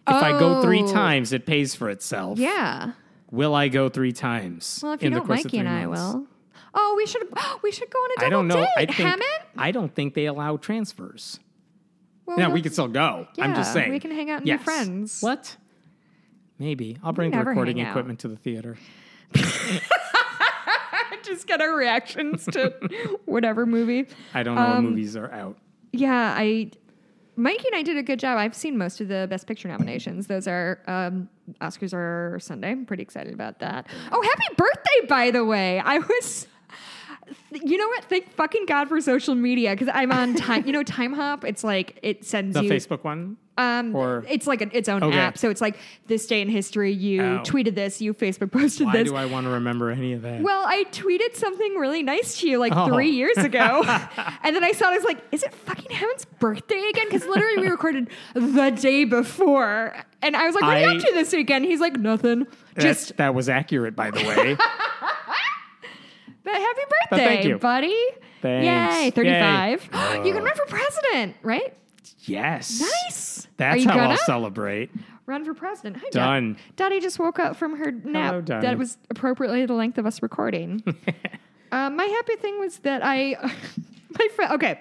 if i go three oh. times it pays for itself Yeah. will i go three times Well, if you don't, Mikey and I months? will. Oh, we should we should go on a double i don't know date. i think Hemant? i don't think they allow transfers Well, now we could still go i'm just saying we can hang out and be friends. what maybe i'll bring the recording equipment to the theater just get our reactions to whatever movie. i don't know what Um, movies are out Yeah, I Mikey and I did a good job. I've seen most of the Best Picture nominations. Those are um, Oscars are Sunday. I'm pretty excited about that. Oh, happy birthday, by the way! I was. You know what? Thank fucking God for social media because I'm on time. you know, Timehop. It's like it sends the you facebook one Um, Or- it's like a, its own Okay. app. So it's like this day in history. You tweeted this. You Facebook posted why this. do i want to remember any of that well, I tweeted something really nice to you like Oh. three years ago, and then I saw it. I was like, "Is it fucking Hemant's birthday again?" Because literally we recorded the day before, and I was like, "What are you up to this weekend?" He's like, "Nothing." Just that was accurate by the way happy birthday, But thank you. buddy! Thanks. Yay, Yay. thirty-five. you can run for president, right? yes Nice. that's how gonna i'll celebrate run for president? Hi, Dad. Done. Daddy just woke up from her nap. Dad. That was appropriately the length of us recording. um, my happy thing was that I, my friend. Okay,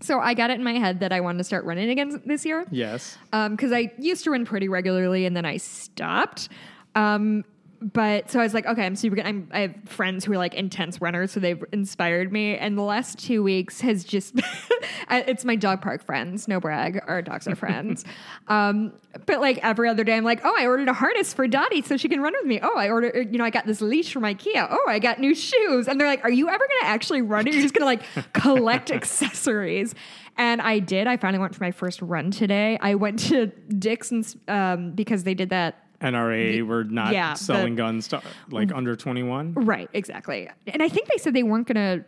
so I got it in my head that I wanted to start running again this year. yes because I used to run pretty regularly and then I stopped. Um, but so I was like, okay, I'm super good. I'm, I have friends who are like intense runners, so they've inspired me. And the last two weeks has just, it's my dog park friends, no brag, our dogs are friends. um, but like every other day, I'm like, oh, I ordered a harness for Dottie so she can run with me. Oh, I ordered, you know, I got this leash from IKEA. Oh, I got new shoes. And they're like, are you ever going to actually run? Or you're just going to like collect accessories. And I did. I finally went for my first run today. I went to Dixon's um, because they did that NRA were not yeah, selling the- guns to like under 21. Right, exactly. And I think they said they weren't going to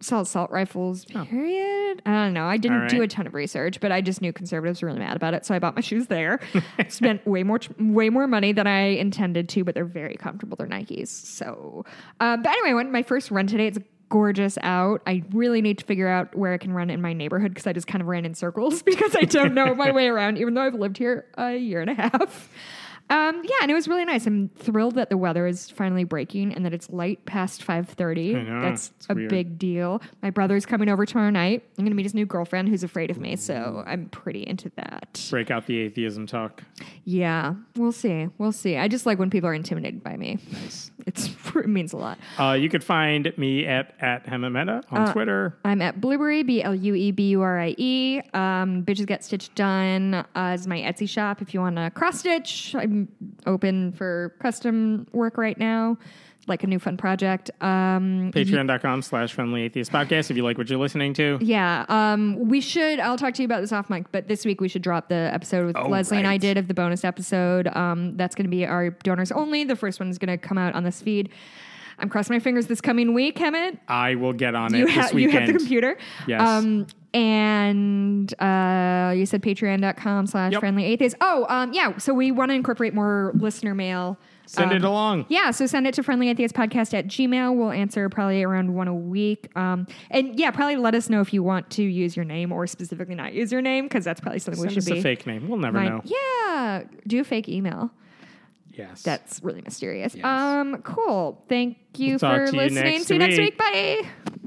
sell assault rifles, period. I don't know. I didn't Oh. All do a ton of research, but I just knew conservatives were really mad about it. So I bought my shoes there. Spent way more way more money than I intended to, but they're very comfortable. They're Nikes. So, um, but anyway, I went my first run today. It's gorgeous out. I really need to figure out where I can run in my neighborhood because I just kind of ran in circles because I don't know my way around, even though I've lived here a year and a half. Um, yeah, and it was really nice. I'm thrilled that the weather is finally breaking and that it's light past 5:30. I know, That's it's a weird. big deal. My brother's coming over tomorrow night. I'm going to meet his new girlfriend who's afraid of me, so I'm pretty into that. Break out the atheism talk. Yeah, we'll see. We'll see. I just like when people are intimidated by me. Nice. It's it means a lot. Uh, you could find me at at HemantMehta on Uh, Twitter. I'm at Blueberry, B L U E B U R I E. Um, Bitches Get Stitched Done uh, is my Etsy shop. If you want to cross stitch, I'm open for custom work right now, like a new fun project. Um, Patreon.com slash friendly atheist podcast if you like what you're listening to. yeah, um, we should. I'll talk to you about this off mic, but this week we should drop the episode with Oh, Leslie and I did of the bonus episode. Um, that's going to be our donors only. The first one's going to come out on this feed. I'm crossing my fingers this coming week, Hemant. I will get on you, it ha- this you have the computer. Yes. Um, and uh, you said patreon.com slash friendly atheist. Oh, um, yeah. So we want to incorporate more listener mail. Send Um, it along. Yeah, so send it to friendly atheist podcast at gmail. We'll answer probably around one a week. Um, and yeah, probably let us know if you want to use your name or specifically not use your name because that's probably something we should us be. a fake name. We'll never Mine- know. Yeah, do a fake email. Yes. That's really mysterious. Yes. Um, cool. Thank you We'll for you listening. next See you next week. week. Bye.